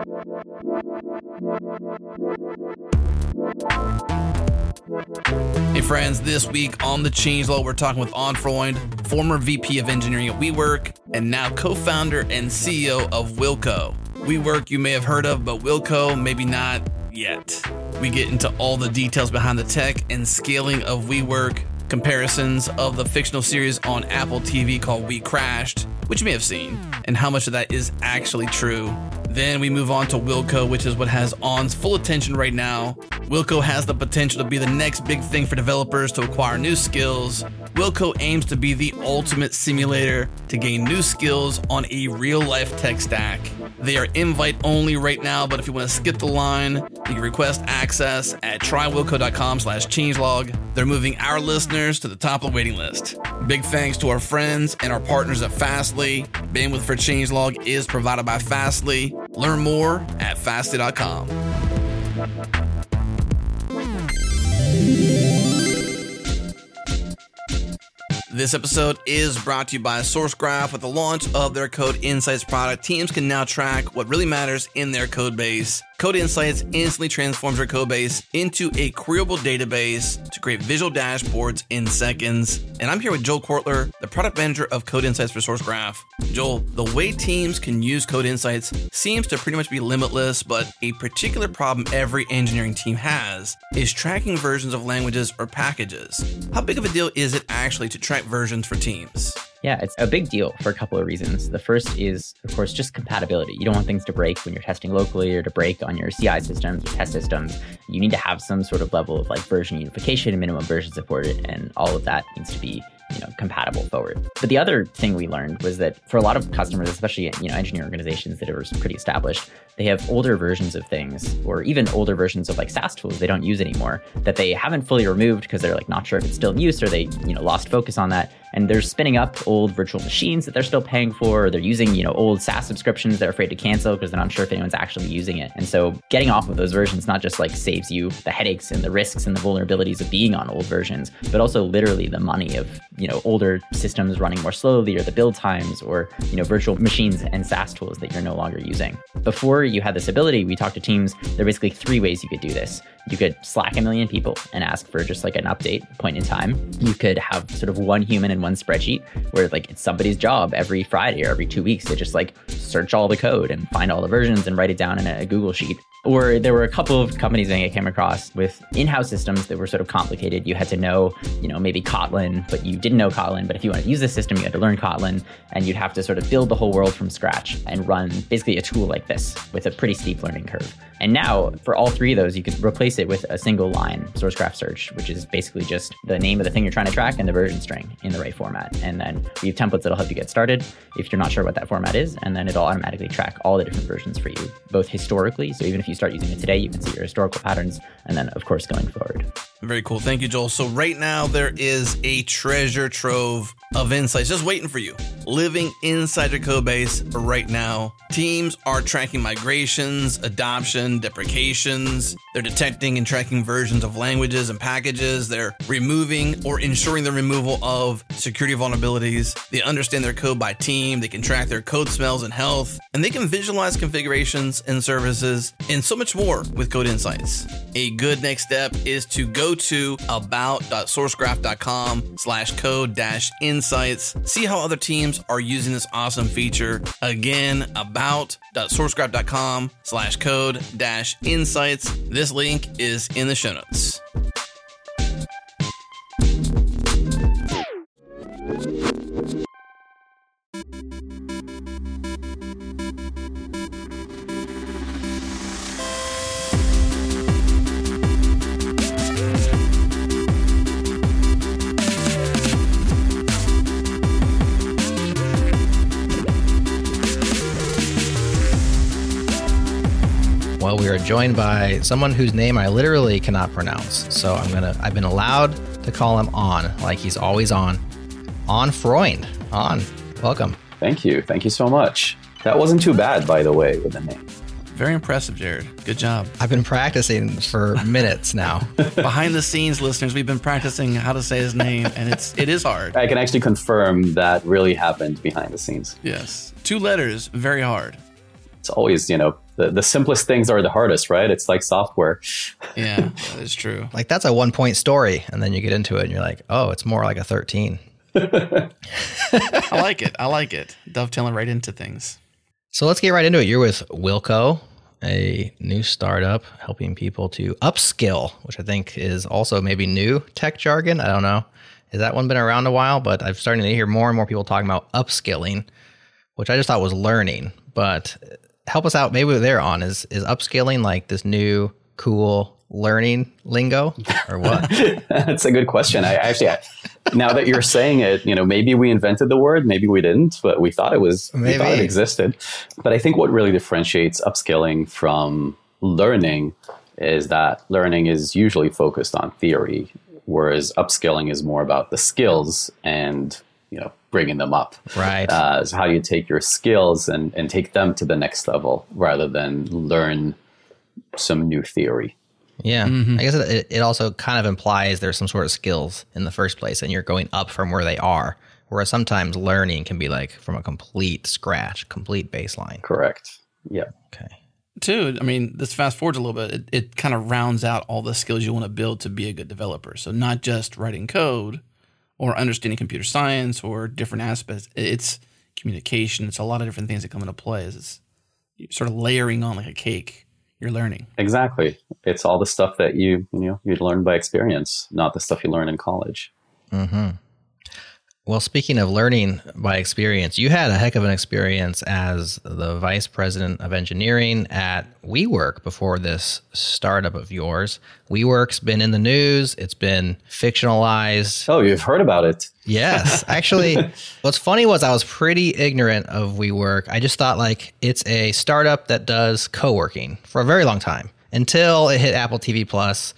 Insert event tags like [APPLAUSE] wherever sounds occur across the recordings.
Hey friends, this week on the Changelog, we're talking with On Freund, former VP of Engineering at WeWork, and now co-founder and CEO of Wilco. WeWork you may have heard of, but Wilco maybe not yet. We get into all the details behind the tech and scaling of WeWork, comparisons of the fictional series on Apple TV called WeCrashed, which you may have seen, and how much of that is actually true. Then we move on to Wilco, which is what has On's full attention right now. Wilco has the potential to be the next big thing for developers to acquire new skills. Wilco aims to be the ultimate simulator to gain new skills on a real life tech stack. They are invite only right now, but if you want to skip the line, you can request access at trywilco.com slash changelog. They're moving our listeners to the top of the waiting list. Big thanks to our friends and our partners at Fastly. Bandwidth for Changelog is provided by Fastly. Learn more at fastly.com. This episode is brought to you by SourceGraph. With the launch of their Code Insights product, teams can now track what really matters in their code base. Code Insights instantly transforms your code base into a queryable database to create visual dashboards in seconds. And I'm here with Joel Kwartler, the product manager of Code Insights for SourceGraph. Joel, the way teams can use Code Insights seems to pretty much be limitless, but a particular problem every engineering team has is tracking versions of languages or packages. How big of a deal is it actually to track versions for teams? Yeah, it's a big deal for a couple of reasons. The first is, of course, just compatibility. You don't want things to break when you're testing locally or to break on your CI systems or test systems. You need to have some sort of level of like version unification and minimum version supported, and all of that needs to be you know compatible forward. But the other thing we learned was that for a lot of customers, especially you know engineering organizations that are pretty established, they have older versions of things or even older versions of like SaaS tools they don't use anymore that they haven't fully removed because they're like not sure if it's still in use or they you know lost focus on that and they're spinning up old virtual machines that they're still paying for or they're using you know old SaaS subscriptions they're afraid to cancel because they're not sure if anyone's actually using it. And so getting off of those versions not just like saves you the headaches and the risks and the vulnerabilities of being on old versions, but also literally the money of you know older systems running more slowly or the build times or you know virtual machines and SaaS tools that you're no longer using. Before you had this ability, we talked to teams. There are basically three ways you could do this. You could Slack a million people and ask for just like an update point in time. You could have sort of one human in one spreadsheet where like it's somebody's job every Friday or every two weeks to just like search all the code and find all the versions and write it down in a Google sheet. Or there were a couple of companies that I came across with in-house systems that were sort of complicated. You had to know, you know, maybe Kotlin, but you didn't know Kotlin. But if you wanted to use the system, you had to learn Kotlin, and you'd have to sort of build the whole world from scratch and run basically a tool like this with a pretty steep learning curve. And now, for all three of those, you could replace it with a single line Sourcegraph search, which is basically just the name of the thing you're trying to track and the version string in the right format. And then we have templates that'll help you get started if you're not sure what that format is. And then it'll automatically track all the different versions for you, both historically. So even if you start using it today, you can see your historical patterns. And then, of course, going forward. Very cool. Thank you, Joel. So, right now, there is a treasure trove of insights just waiting for you, living inside your code base right now. Teams are tracking migrations, adoption, deprecations. They're detecting and tracking versions of languages and packages. They're removing or ensuring the removal of security vulnerabilities. They understand their code by team. They can track their code smells and health, and they can visualize configurations and services and so much more with Code Insights. A good next step is to go to about.sourcegraph.com slash code dash insights. See how other teams are using this awesome feature. Again, about.sourcegraph.com slash code dash insights. This link is in the show notes. Well, we are joined by someone whose name I literally cannot pronounce. So I'm gonna I've been allowed to call him on, like he's always on. On Freund. On. Welcome. Thank you. Thank you so much. That wasn't too bad, by the way, with the name. Very impressive, Jared. Good job. I've been practicing for minutes now. [LAUGHS] Behind the scenes, listeners, we've been practicing how to say his name, and it's it is hard. I can actually confirm that really happened behind the scenes. Yes, two letters, very hard. It's always you know the, the simplest things are the hardest, right? It's like software. Yeah, that [LAUGHS] is true. Like that's a one point story, and then you get into it, and you're like, oh, it's more like a thirteen. [LAUGHS] I like it. I like it. Dovetailing right into things. So let's get right into it. You're with Wilco, a new startup helping people to upskill, which I think is also maybe new tech jargon. I don't know. Has that one been around a while? But I'm starting to hear more and more people talking about upskilling, which I just thought was learning. But help us out maybe they're on is is upscaling like this new cool learning lingo or what? [LAUGHS] That's a good question. I actually, I, now that you're saying it, you know, maybe we invented the word, maybe we didn't, but we thought it was, maybe. we thought it existed. But I think what really differentiates upskilling from learning is that learning is usually focused on theory, whereas upskilling is more about the skills and you know bringing them up. Right. Uh, so how you take your skills and and take them to the next level rather than learn some new theory. Yeah, mm-hmm. I guess it, it also kind of implies there's some sort of skills in the first place, and you're going up from where they are. Whereas sometimes learning can be like from a complete scratch, complete baseline. Correct. Yeah. Okay. Too, I mean, this fast forwards a little bit. It, it kind of rounds out all the skills you want to build to be a good developer. So not just writing code or understanding computer science or different aspects. It's communication. It's a lot of different things that come into play. It's sort of layering on like a cake you're learning. Exactly. It's all the stuff that you you know you learn by experience, not the stuff you learn in college. Mm-hmm. Well, speaking of learning by experience, you had a heck of an experience as the vice president of engineering at WeWork before this startup of yours. WeWork's been in the news, it's been fictionalized. Oh, you've heard about it. Yes. [LAUGHS] Actually, what's funny was I was pretty ignorant of WeWork. I just thought like it's a startup that does co working for a very long time until it hit Apple TV Plus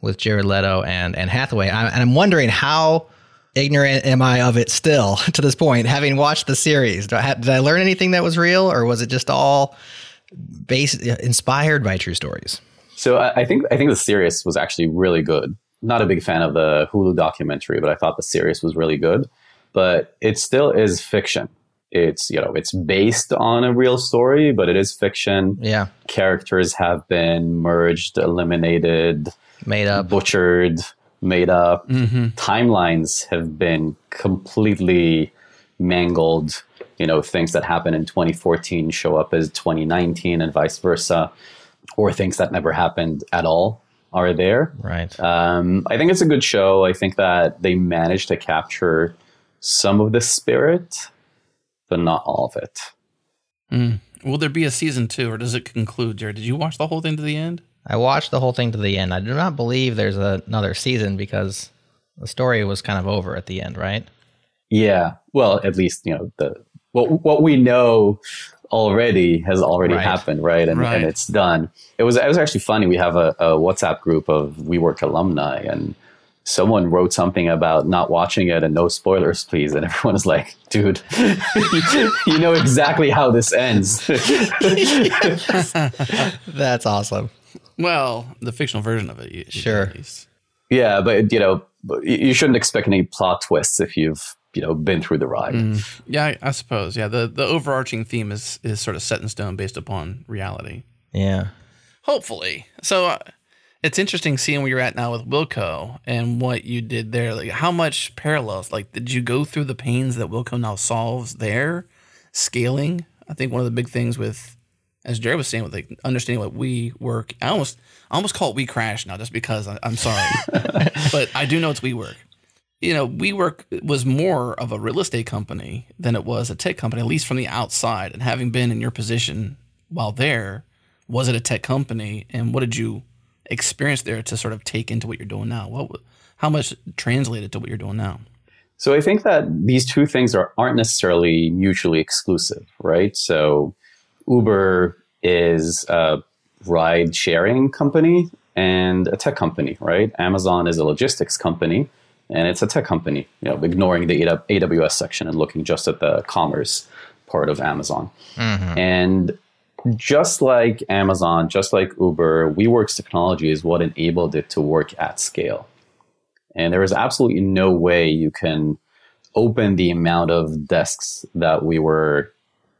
with Jared Leto and Anne Hathaway. And I'm wondering how ignorant am I of it still [LAUGHS] to this point, having watched the series? Did I, did I learn anything that was real, or was it just all based uh, inspired by true stories? So I think I think the series was actually really good. Not a big fan of the Hulu documentary, but I thought the series was really good. But it still is fiction. It's you know it's based on a real story, but it is fiction. Yeah, characters have been merged, eliminated, made up, butchered made up. Mm-hmm. Timelines have been completely mangled. You know, things that happen in 2014 show up as 2019 and vice versa, or things that never happened at all are there. Right. Um, I think it's a good show. I think that they managed to capture some of the spirit, but not all of it. Mm. Will there be a season two, or does it conclude, Jared? Did you watch the whole thing to the end? I watched the whole thing to the end. I do not believe there's a, another season because the story was kind of over at the end, right? Yeah. Well, at least you know the what what we know already has already right. happened, right? And, right. and it's done. It was it was actually funny. We have a, a WhatsApp group of WeWork alumni, and someone wrote something about not watching it and no spoilers, please. And everyone is like, dude, [LAUGHS] you know exactly how this ends. [LAUGHS] That's awesome. Well, the fictional version of it, you, sure. Yeah, but you know, you shouldn't expect any plot twists if you've you know been through the ride. Mm. Yeah, I, I, suppose. Yeah, the the overarching theme is is sort of set in stone based upon reality. Yeah, hopefully. So. Uh, it's interesting seeing where you're at now with Wilco and what you did there. Like, how much parallels? Like, did you go through the pains that Wilco now solves there? Scaling, I think one of the big things with as Jerry was saying, with like understanding what WeWork, I almost I almost call it we crash now just because I, am sorry, [LAUGHS] but I do know it's WeWork. You know, WeWork was more of a real estate company than it was a tech company, at least from the outside. And having been in your position while there, was it a tech company? And what did you experience there to sort of take into what you're doing now? What, how much translated to what you're doing now? So I think that these two things are aren't necessarily mutually exclusive, right? So Uber is a ride sharing company and a tech company, right? Amazon is a logistics company and it's a tech company, you know, ignoring the AWS section and looking just at the commerce part of Amazon. Mm-hmm. And just like Amazon, just like Uber, WeWork's technology is what enabled it to work at scale. And there is absolutely no way you can open the amount of desks that we were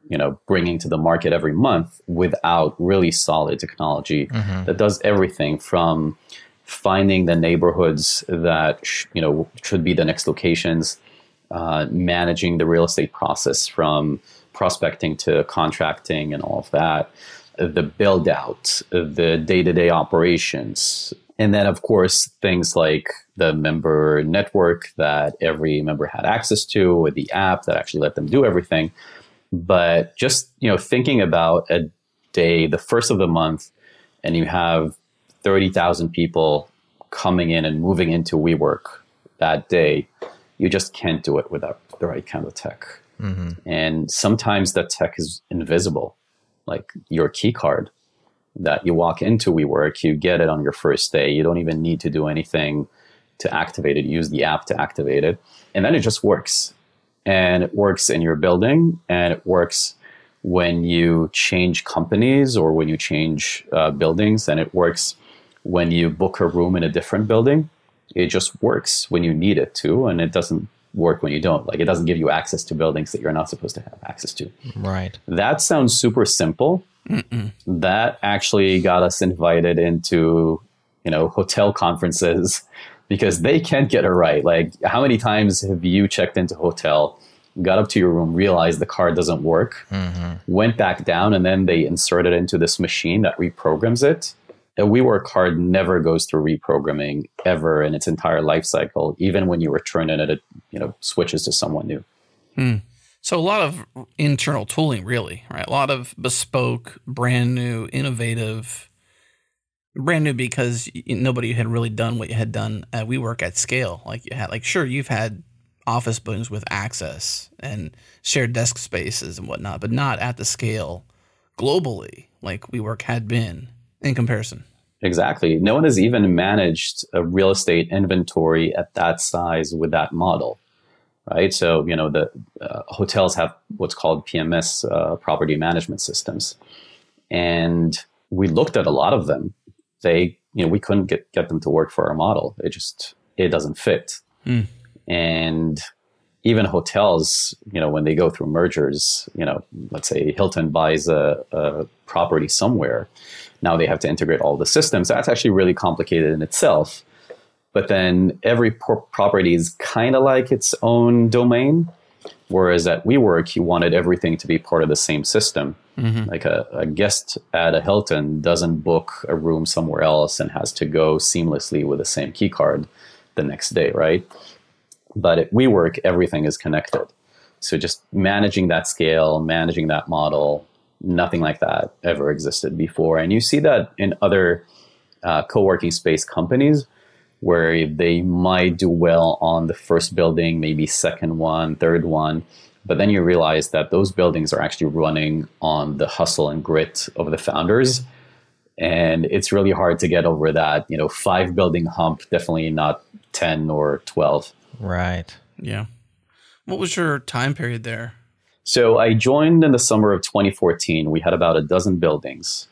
you know bringing to the market every month without really solid technology Mm-hmm. that does everything from finding the neighborhoods that sh- you know should be the next locations uh, managing the real estate process from prospecting to contracting and all of that the build out the day-to-day operations and then of course things like the member network that every member had access to with the app that actually let them do everything but just you know thinking about a day the first of the month and you have 30,000 people coming in and moving into WeWork that day you just can't do it without the right kind of tech mm-hmm. and sometimes that tech is invisible like your key card that you walk into WeWork, you get it on your first day. You don't even need to do anything to activate it. Use the app to activate it. And then it just works. And it works in your building and it works when you change companies or when you change uh, buildings. And it works when you book a room in a different building. It just works when you need it to. And it doesn't work when you don't. Like it doesn't give you access to buildings that you're not supposed to have access to. Right. That sounds super simple. That actually got us invited into, you know, hotel conferences because they can't get it right. Like, how many times have you checked into a hotel, got up to your room, realized the card doesn't work, mm-hmm. went back down, and then they insert it into this machine that reprograms it? A WeWork card never goes through reprogramming ever in its entire life cycle. Even when you return it, it you know switches to someone new. Hmm. So a lot of internal tooling, really, right? A lot of bespoke, brand new, innovative, brand new because nobody had really done what you had done at WeWork at scale. Like you had, like sure, you've had office buildings with access and shared desk spaces and whatnot, but not at the scale globally like WeWork had been in comparison. Exactly. No one has even managed a real estate inventory at that size with that model, right? So, you know, the uh, hotels have what's called PMS, uh, property management systems. And we looked at a lot of them. They, you know, we couldn't get, get them to work for our model. It just, it doesn't fit. Hmm. And even hotels, you know, when they go through mergers, you know, let's say Hilton buys a, a property somewhere, now they have to integrate all the systems. That's actually really complicated in itself. But then every pro- property is kind of like its own domain. Whereas at WeWork, you wanted everything to be part of the same system. Like a, a guest at a Hilton doesn't book a room somewhere else and has to go seamlessly with the same key card the next day, right? But at WeWork, everything is connected. So just managing that scale, managing that model, nothing like that ever existed before. And you see that in other uh, co-working space companies where they might do well on the first building, maybe second one, third one, but then you realize that those buildings are actually running on the hustle and grit of the founders. And it's really hard to get over that, you know, five building hump, definitely not 10 or 12. Right. Yeah. What was your time period there? So I joined in the summer of 2014. We had about a dozen buildings.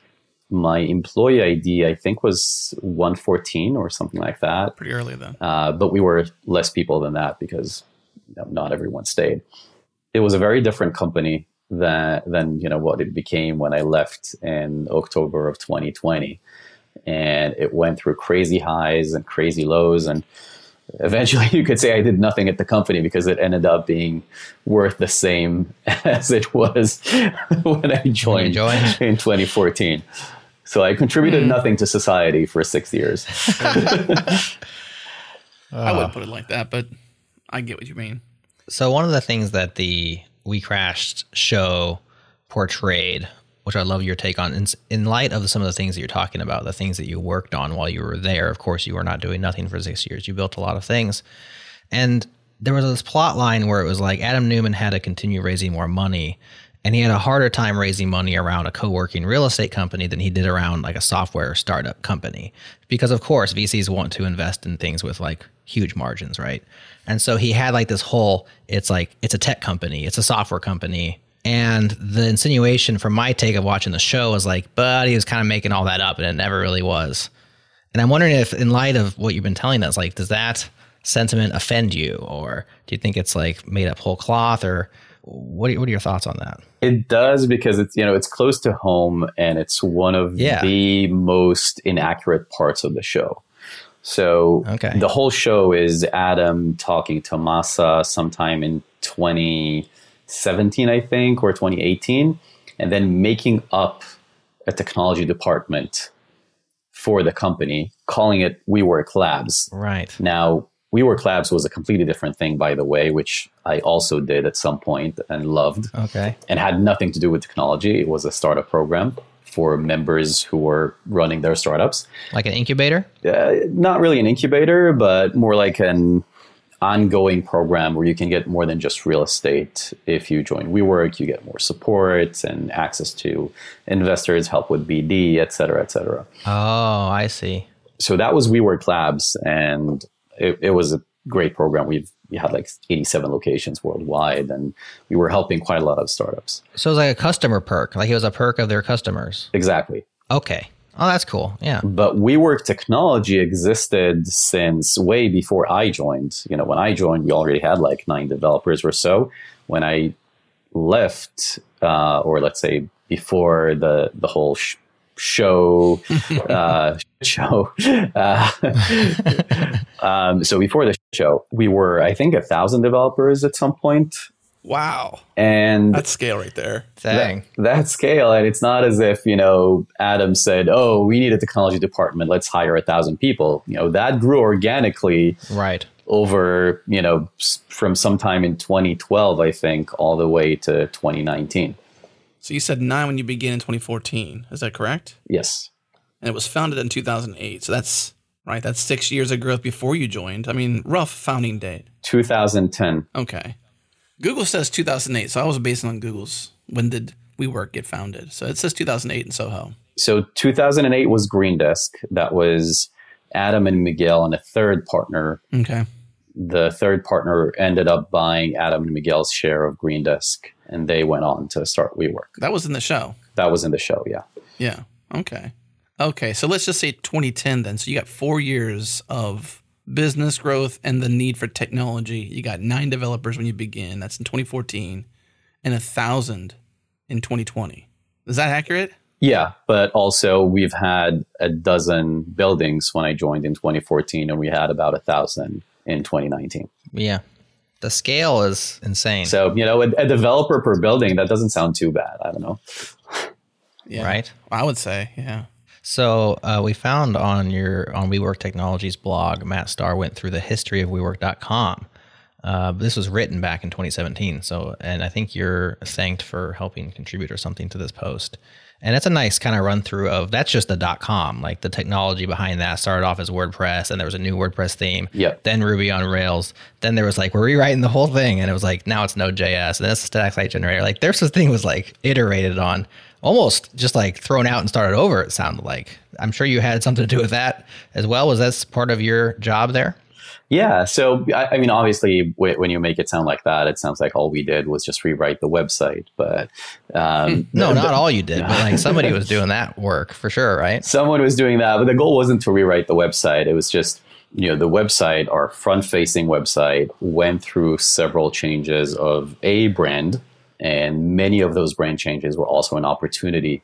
My employee ID, I think, was 114 or something like that. Pretty early then. Uh, but we were less people than that because you know, not everyone stayed. It was a very different company than than you know what it became when I left in October of 2020, and it went through crazy highs and crazy lows, and eventually [LAUGHS] you could say I did nothing at the company because it ended up being worth the same [LAUGHS] as it was [LAUGHS] when I joined, joined. in 2014. So I contributed hmm. nothing to society for six years. I wouldn't ah. put it like that, but I get what you mean. So one of the things that the WeCrashed show portrayed, which I love your take on, in, in light of some of the things that you're talking about, the things that you worked on while you were there. Of course, you were not doing nothing for six years. You built a lot of things, and there was this plot line where it was like Adam Neumann had to continue raising more money. And he had a harder time raising money around a co-working real estate company than he did around like a software startup company. Because of course, VCs want to invest in things with like huge margins, right? And so he had like this whole it's like it's a tech company, it's a software company. And the insinuation from my take of watching the show was like, but he was kind of making all that up and it never really was. And I'm wondering if, in light of what you've been telling us, like, does that sentiment offend you, or do you think it's like made up whole cloth, or What are, what are your thoughts on that? It does because it's you know it's close to home and it's one of Yeah. the most inaccurate parts of the show. So Okay. the whole show is Adam talking to Masa sometime in 2017, I think, or 2018, and then making up a technology department for the company, calling it WeWork Labs. Right. Now, WeWork Labs was a completely different thing, by the way, which I also did at some point and loved Okay. and had nothing to do with technology. It was a startup program for members who were running their startups. Like an incubator? Uh, not really an incubator, but more like an ongoing program where you can get more than just real estate. If you join WeWork, you get more support and access to investors, help with BD, et cetera, et cetera Oh, I see. so that was WeWork Labs, and it, it was a great program. We've we had like 87 locations worldwide, and we were helping quite a lot of startups. So it was like a customer perk, like it was a perk of their customers. Exactly. Okay. Oh, that's cool. Yeah. But WeWork technology existed since way before I joined. You know, when I joined, we already had like nine developers or so. When I left, uh, or let's say before the the whole sh- show [LAUGHS] uh, show, uh, [LAUGHS] um, so before the show, we were I think a thousand developers at some point, Wow. and that scale right there. Dang. that, that scale and it's not as if you know adam said oh we need a technology department let's hire a thousand people you know that grew organically Right. over you know from sometime in 2012 i think all the way to 2019 So you said nine when you began in 2014. Is that correct? yes And it was founded in 2008. So that's right. That's six years of growth before you joined. I mean, rough founding date. 2010 Okay. Google says 2008. So I was basing on Google's. When did WeWork get founded? So it says 2008 in Soho. so 2008 was green desk that was adam and miguel and a third partner Okay. The third partner ended up buying adam and miguel's share of green desk and they went on to start WeWork. That was in the show. That was in the show, yeah. Yeah. Okay. Okay. So let's just say 2010 then. So you got four years of business growth and the need for technology. You got nine developers when you begin. That's in 2014, and a thousand in 2020. Is that accurate? Yeah, but also we've had a dozen buildings when I joined in 2014, and we had about a thousand in 2019. Yeah. The scale is insane. So you know, a, a developer per building that doesn't sound too bad. I don't know. Yeah. Right. I would say, yeah. So uh, we found on your on WeWork Technologies blog, Matt Starr went through the history of WeWork.com. Uh, this was written back in 2017. So, and I think you're thanked for helping contribute or something to this post. And it's a nice kind of run through of that's just the dot .com, like the technology behind that started off as WordPress, and there was a new WordPress theme. Yep. Then Ruby on Rails. Then there was like we're rewriting the whole thing, and it was like now it's Node.js, and then it's a static site generator. Like there's this thing was like iterated on, almost just like thrown out and started over. It sounded like. I'm sure you had something to do with that as well. Was that part of your job there? Yeah. So, I, I mean, obviously, w- when you make it sound like that, it sounds like all we did was just rewrite the website. But um, No, the- not all you did, but like somebody [LAUGHS] was doing that work for sure, right? someone was doing that. But the goal wasn't to rewrite the website. It was just, you know, the website, our front facing website, went through several changes of a brand. And many of those brand changes were also an opportunity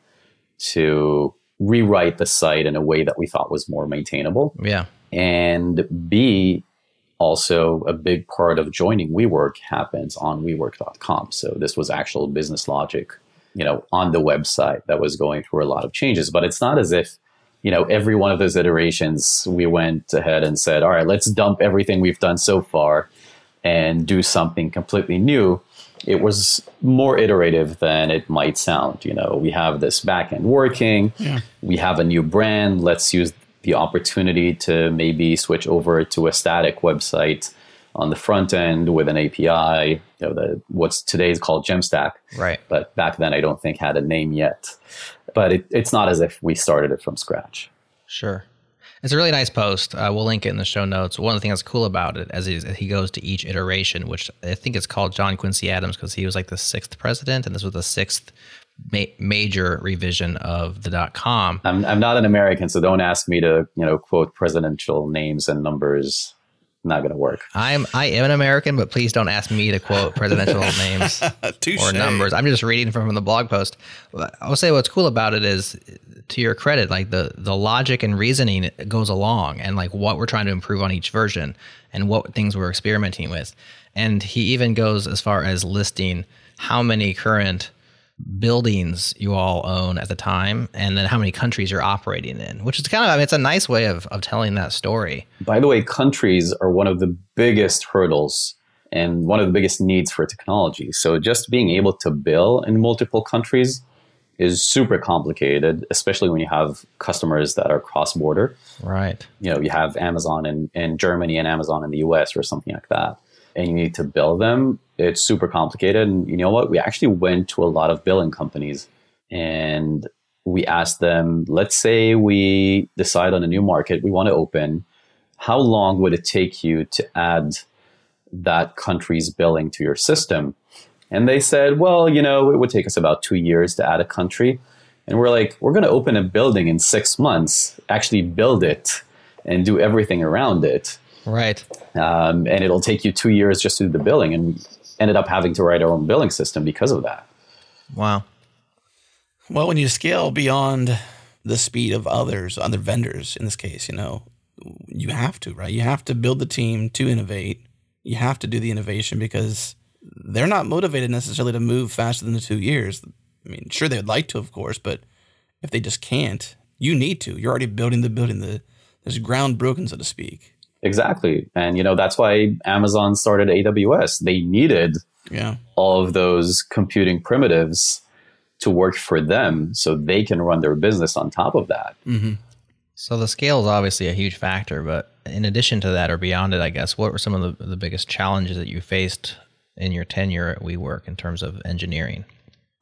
to rewrite the site in a way that we thought was more maintainable. Yeah. And B, also a big part of joining WeWork happens on WeWork.com. So this was actual business logic, you know, on the website that was going through a lot of changes. But it's not as if, you know, every one of those iterations we went ahead and said, all right, let's dump everything we've done so far and do something completely new. It was more iterative than it might sound. You know, we have this backend working, we have a new brand. Let's use the opportunity to maybe switch over to a static website on the front end with an API. You know, the what's today is called Jamstack, Right. but back then I don't think had a name yet. But it, it's not as if we started it from scratch. Sure. It's a really nice post. Uh, we'll link it in the show notes. One of the things that's cool about it as he, as he goes to each iteration, which I think it's called John Quincy Adams because he was like the sixth president, and this was the sixth ma- major revision of the dot com. I'm, I'm not an American, so don't ask me to you know quote presidential names and numbers. not going to work. I'm I am an American, but please don't ask me to quote presidential [LAUGHS] names or numbers. I'm just reading from the blog post. I'll say what's cool about it is, to your credit, like the the logic and reasoning goes along, and like what we're trying to improve on each version, and what things we're experimenting with. And he even goes as far as listing how many current buildings you all own at the time and then how many countries you're operating in which is kind of I mean, it's a nice way of, of telling that story. By the way countries are one of the biggest hurdles and one of the biggest needs for technology. So just being able to bill in multiple countries is super complicated especially when you have customers that are cross border right. You know you have amazon in, in germany and amazon in the us or something like that and you need to bill them, it's super complicated. And you know what? We actually went to a lot of billing companies and we asked them, let's say we decide on a new market we want to open. How long would it take you to add that country's billing to your system? And they said, well, you know, it would take us about two years to add a country. And we're like, we're going to open a building in six months, actually build it and do everything around it. Right. Um, and it'll take you two years just to do the billing. And ended up having to write our own billing system because of that. Wow. Well, when you scale beyond the speed of others, other vendors in this case, you know, you have to, right? You have to build the team to innovate. You have to do the innovation because they're not motivated necessarily to move faster than the two years. I mean, sure, they would like to, of course, but if they just can't, you need to. You're already building the building. The there's ground broken, so to speak. Exactly. And you know, that's why Amazon started AWS. They needed yeah. all of those computing primitives to work for them so they can run their business on top of that. Mm-hmm. So the scale is obviously a huge factor, but in addition to that or beyond it, I guess, what were some of the, the biggest challenges that you faced in your tenure at WeWork in terms of engineering?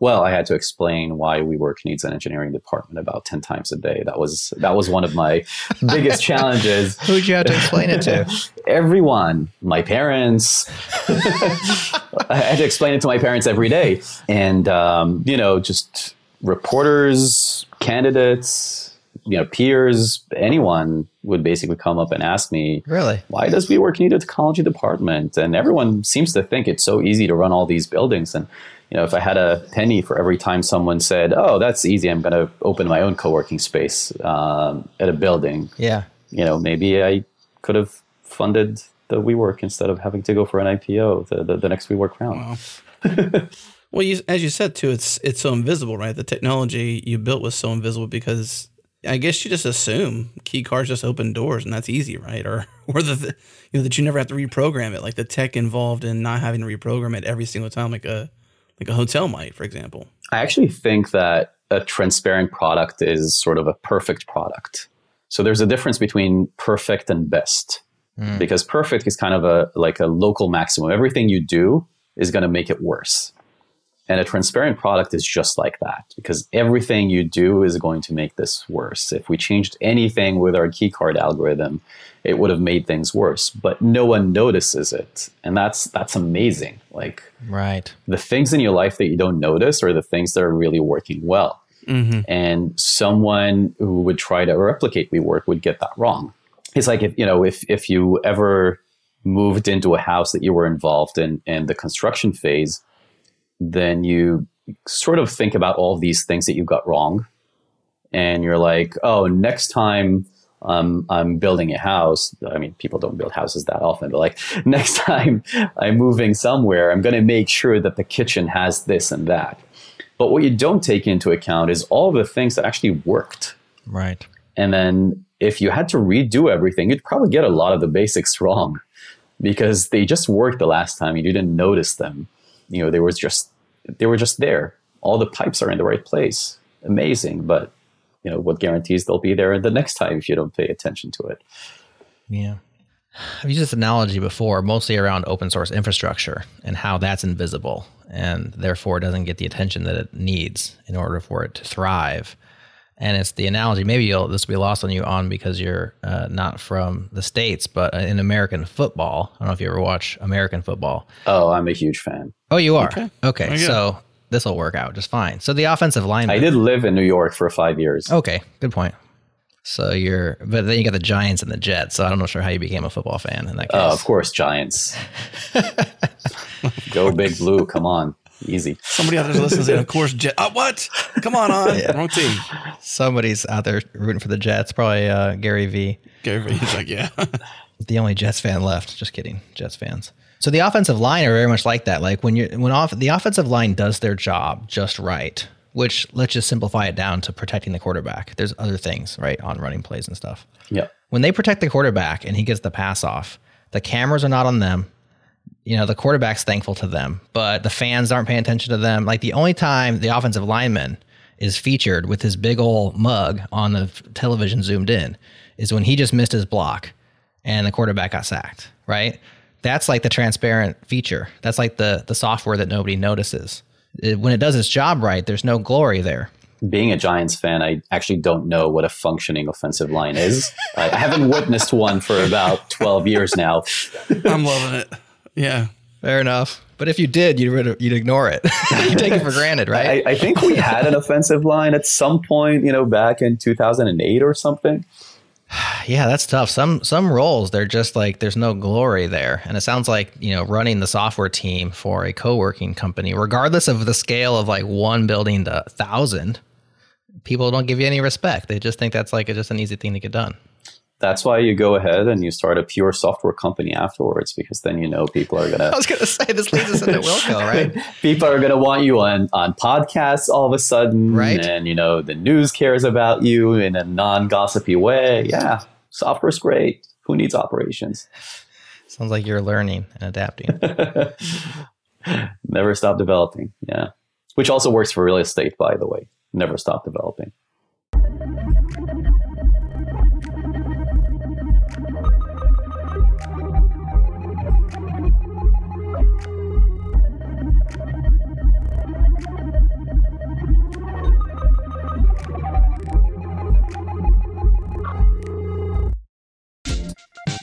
Well, I had to explain why WeWork needs an engineering department about ten times a day. That was that was one of my [LAUGHS] biggest challenges. Who'd you have to explain it to? [LAUGHS] Everyone, my parents. [LAUGHS] I had to explain it to my parents every day, and um, you know, just reporters, candidates, you know, peers, anyone would basically come up and ask me, "Really, why does WeWork need a technology department?" And everyone seems to think it's so easy to run all these buildings and you know, if I had a penny for every time someone said, "Oh, that's easy. I'm going to open my own co-working space um, at a building," yeah, you know, maybe I could have funded the WeWork instead of having to go for an IPO, the the, the next WeWork round. Wow. [LAUGHS] well, you, as you said too, it's it's so invisible, right? The technology you built was so invisible because I guess you just assume key cards just open doors and that's easy, right? Or [LAUGHS] or the you know that you never have to reprogram it, like the tech involved in not having to reprogram it every single time, like a like a hotel might, for example. I actually think that a transparent product is sort of a perfect product. So there's a difference between perfect and best. Mm. Because perfect is kind of a like a local maximum. Everything you do is going to make it worse. And a transparent product is just like that because everything you do is going to make this worse. If we changed anything with our keycard algorithm, it would have made things worse, but no one notices it. And that's that's amazing. Like right. The things in your life that you don't notice are the things that are really working well. Mm-hmm. And someone who would try to replicate WeWork would get that wrong. It's like if you know if if you ever moved into a house that you were involved in in the construction phase then you sort of think about all these things that you got wrong. And you're like, oh, next time um, I'm building a house, I mean, people don't build houses that often, but like [LAUGHS] next time I'm moving somewhere, I'm going to make sure that the kitchen has this and that. But what you don't take into account is all the things that actually worked. Right. And then if you had to redo everything, you'd probably get a lot of the basics wrong because they just worked the last time. You didn't notice them you know, they were just they were just there. All the pipes are in the right place. Amazing, but you know, what guarantees they'll be there the next time if you don't pay attention to it? Yeah. I've used this analogy before, mostly around open source infrastructure and how that's invisible and therefore doesn't get the attention that it needs in order for it to thrive and it's the analogy. Maybe you'll this will be lost on you on because you're uh, not from the states, but in American football, I don't know if you ever watch American football. Oh, I'm a huge fan. Oh, you are. Okay, okay. so this will work out just fine. So the offensive line. I did live in New York for five years. Okay, good point. So you're, but then you got the Giants and the Jets. So I don't know sure how you became a football fan in that case. Uh, of course, Giants. [LAUGHS] Go big blue. Come on. Easy. Somebody out there listens saying, of course, Jet. Uh, what? Come on, on. Yeah. Wrong team. Somebody's out there rooting for the Jets. Probably uh, Gary V. Gary V. He's like, yeah. [LAUGHS] the only Jets fan left. Just kidding, Jets fans. So the offensive line are very much like that. Like when you're when off the offensive line does their job just right, which let's just simplify it down to protecting the quarterback. There's other things, right, on running plays and stuff. Yeah. When they protect the quarterback and he gets the pass off, the cameras are not on them. You know, the quarterback's thankful to them, but the fans aren't paying attention to them. Like the only time the offensive lineman is featured with his big old mug on the television zoomed in is when he just missed his block and the quarterback got sacked, right? That's like the transparent feature. That's like the the software that nobody notices. It- when it does its job right, there's no glory there. Being a Giants fan, I actually don't know what a functioning offensive line is. I I haven't witnessed one for about 12 years now. I'm loving it. Yeah. Fair enough. But if you did, you'd you'd ignore it. [LAUGHS] you take it for granted, right? I, I think we had an offensive line at some point, you know, back in 2008 or something. [SIGHS] yeah, that's tough. Some some roles they're just like there's no glory there, and it sounds like you know running the software team for a co-working company, regardless of the scale of like one building to a thousand, people don't give you any respect. They just think that's like just an easy thing to get done. That's why you go ahead and you start a pure software company afterwards, because then you know people are gonna [LAUGHS] I was gonna say this leads us into Wilco, [LAUGHS] right? people are gonna want you on on podcasts all of a sudden, Right. And you know the news cares about you in a non gossipy way. Yeah, software's great. Who needs operations? Sounds like you're learning and adapting. [LAUGHS] Never stop developing. Yeah, which also works for real estate, by the way. Never stop developing.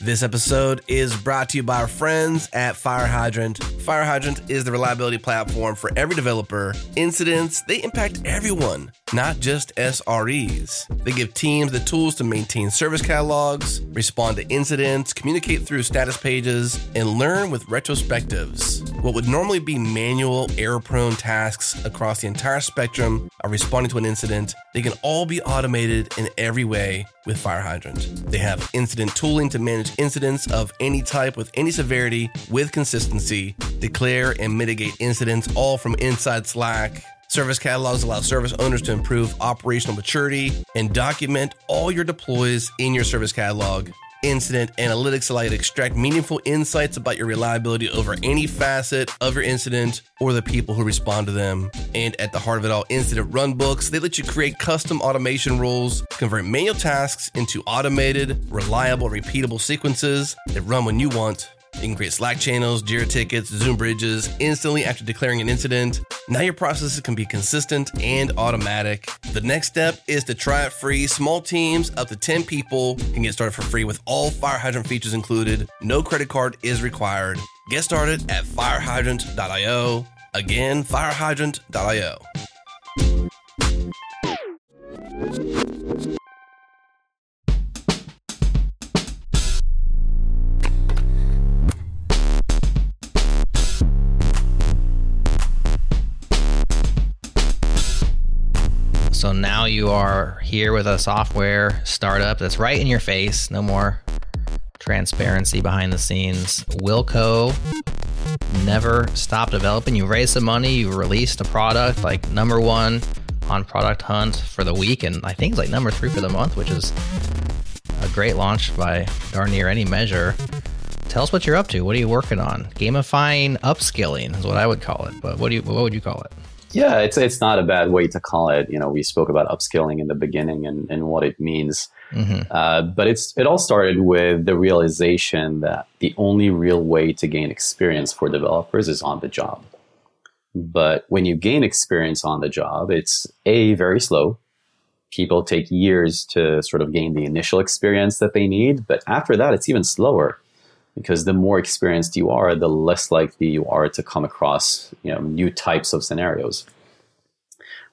This episode is brought to you by our friends at FireHydrant. Fire Hydrant is the reliability platform for every developer. Incidents, they impact everyone, not just SREs. They give teams the tools to maintain service catalogs, respond to incidents, communicate through status pages, and learn with retrospectives. What would normally be manual, error prone tasks across the entire spectrum of responding to an incident, they can all be automated in every way with FireHydrant. They have incident tooling to manage incidents of any type with any severity with consistency, declare and mitigate incidents all from inside Slack. Service catalogs allow service owners to improve operational maturity and document all your deploys in your service catalog. Incident analytics allow you to extract meaningful insights about your reliability over any facet of your incident or the people who respond to them. And at the heart of it all, incident runbooks, they let you create custom automation rules, convert manual tasks into automated, reliable, repeatable sequences that run when you want. You can create Slack channels, Jira tickets, Zoom bridges instantly after declaring an incident. Now your processes can be consistent and automatic. The next step is to try it free. Small teams up to 10 people can get started for free with all FireHydrant features included. No credit card is required. Get started at firehydrant.io. Again, firehydrant.io. So now you are here with a software startup that's right in your face. No more transparency behind the scenes. Wilco never stop developing. You raised some money, you released a product like number one on Product Hunt for the week, and I think it's like number three for the month, which is a great launch by darn near any measure. Tell us what you're up to. What are you working on? Gamifying upskilling is what I would call it. But what do you what would you call it? Yeah, it's it's not a bad way to call it. You know, we spoke about upskilling in the beginning and, and what it means. Uh, but it's it all started with the realization that the only real way to gain experience for developers is on the job. But when you gain experience on the job, it's a very slow. People take years to sort of gain the initial experience that they need, but after that, it's even slower because the more experienced you are, the less likely you are to come across you know new types of scenarios.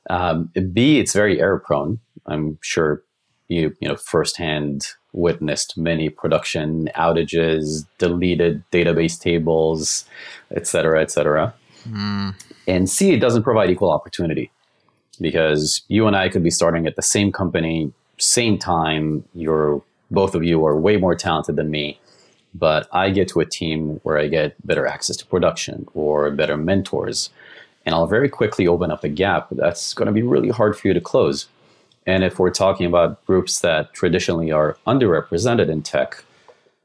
Um, B, it's very error prone. I'm sure you you know firsthand witnessed many production outages, deleted database tables, et cetera, et cetera. Mm. And C, it doesn't provide equal opportunity because you and I could be starting at the same company, same time. You're both of you are way more talented than me, but I get to a team where I get better access to production or better mentors, and I'll very quickly open up a gap that's going to be really hard for you to close. And if we're talking about groups that traditionally are underrepresented in tech,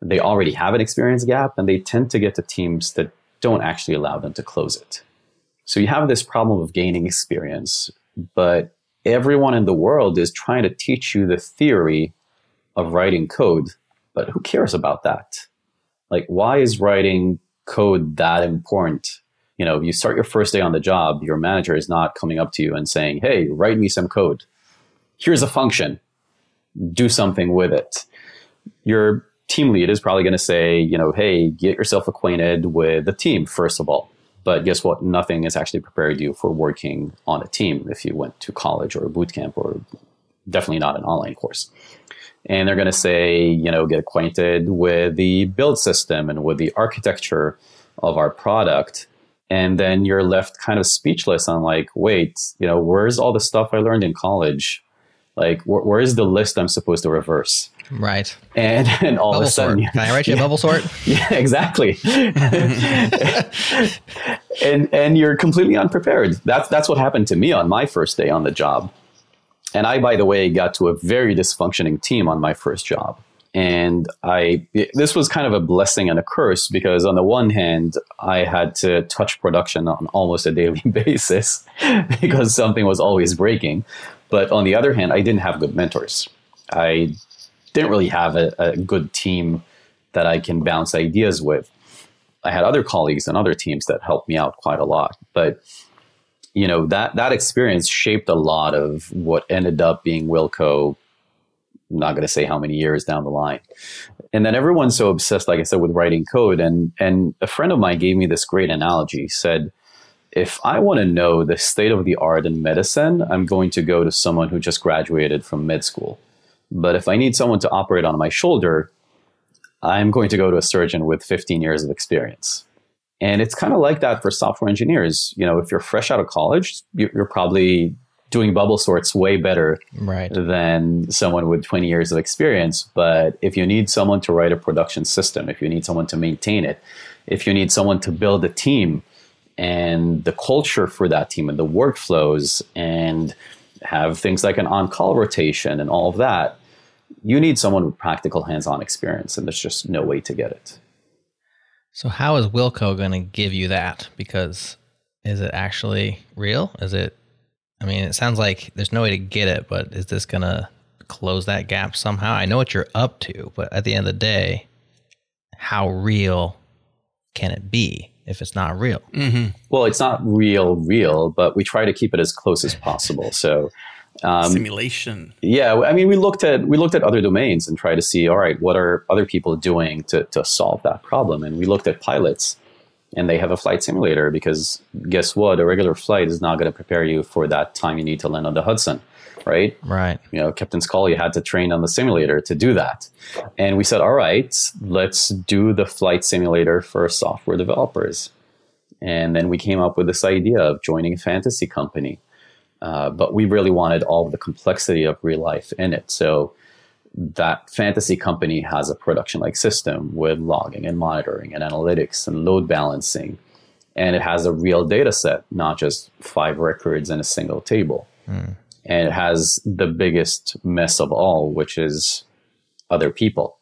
they already have an experience gap and they tend to get to teams that don't actually allow them to close it. So you have this problem of gaining experience, but everyone in the world is trying to teach you the theory of writing code, but who cares about that? Like, why is writing code that important? You know, if you start your first day on the job, your manager is not coming up to you and saying, Hey, write me some code here's a function, do something with it. Your team lead is probably going to say, you know, hey, get yourself acquainted with the team, first of all. But guess what? Nothing has actually prepared you for working on a team if you went to college or a boot camp or definitely not an online course. And they're going to say, you know, get acquainted with the build system and with the architecture of our product and then you're left kind of speechless on like wait you know where's all the stuff i learned in college like, wh- where is the list I'm supposed to reverse? Right. And, [LAUGHS] and all bubble of a sudden, sort. can I write you [LAUGHS] yeah, a bubble sort? [LAUGHS] Yeah, exactly. and and you're completely unprepared. That's that's what happened to me on my first day on the job. And I, by the way, got to a very dysfunctioning team on my first job. And I, this was kind of a blessing and a curse because on the one hand, I had to touch production on almost a daily [LAUGHS] basis [LAUGHS] because something was always breaking. But on the other hand, I didn't have good mentors. I didn't really have a, a good team that I can bounce ideas with. I had other colleagues and other teams that helped me out quite a lot. But you know that that experience shaped a lot of what ended up being Wilco. I'm not going to say how many years down the line. And then everyone's so obsessed, like I said, with writing code. And and a friend of mine gave me this great analogy. He said, if I want to know the state of the art in medicine, I'm going to go to someone who just graduated from med school. But if I need someone to operate on my shoulder, I'm going to go to a surgeon with 15 years of experience. And it's kind of like that for software engineers. You know, if you're fresh out of college, you're probably doing bubble sorts way better right. than someone with 20 years of experience. But if you need someone to write a production system, if you need someone to maintain it, if you need someone to build a team and the culture for that team and the workflows and have things like an on-call rotation and all of that you need someone with practical hands-on experience and there's just no way to get it so how is wilco going to give you that because is it actually real is it i mean it sounds like there's no way to get it but is this going to close that gap somehow i know what you're up to but at the end of the day how real can it be if it's not real? Mm-hmm. Well, it's not real, real, but we try to keep it as close as possible. So um, simulation. Yeah, I mean, we looked at we looked at other domains and tried to see, all right, what are other people doing to to solve that problem? And we looked at pilots, and they have a flight simulator because guess what? A regular flight is not going to prepare you for that time you need to land on the Hudson right? Right. You know, Captain Sully had to train on the simulator to do that. And we said, all right, let's do the flight simulator for software developers. And then we came up with this idea of joining a fantasy company. Uh, but we really wanted all the complexity of real life in it. So that fantasy company has a production like system with logging and monitoring and analytics and load balancing. And it has a real data set, not just five records in a single table. Mm and it has the biggest mess of all, which is other people.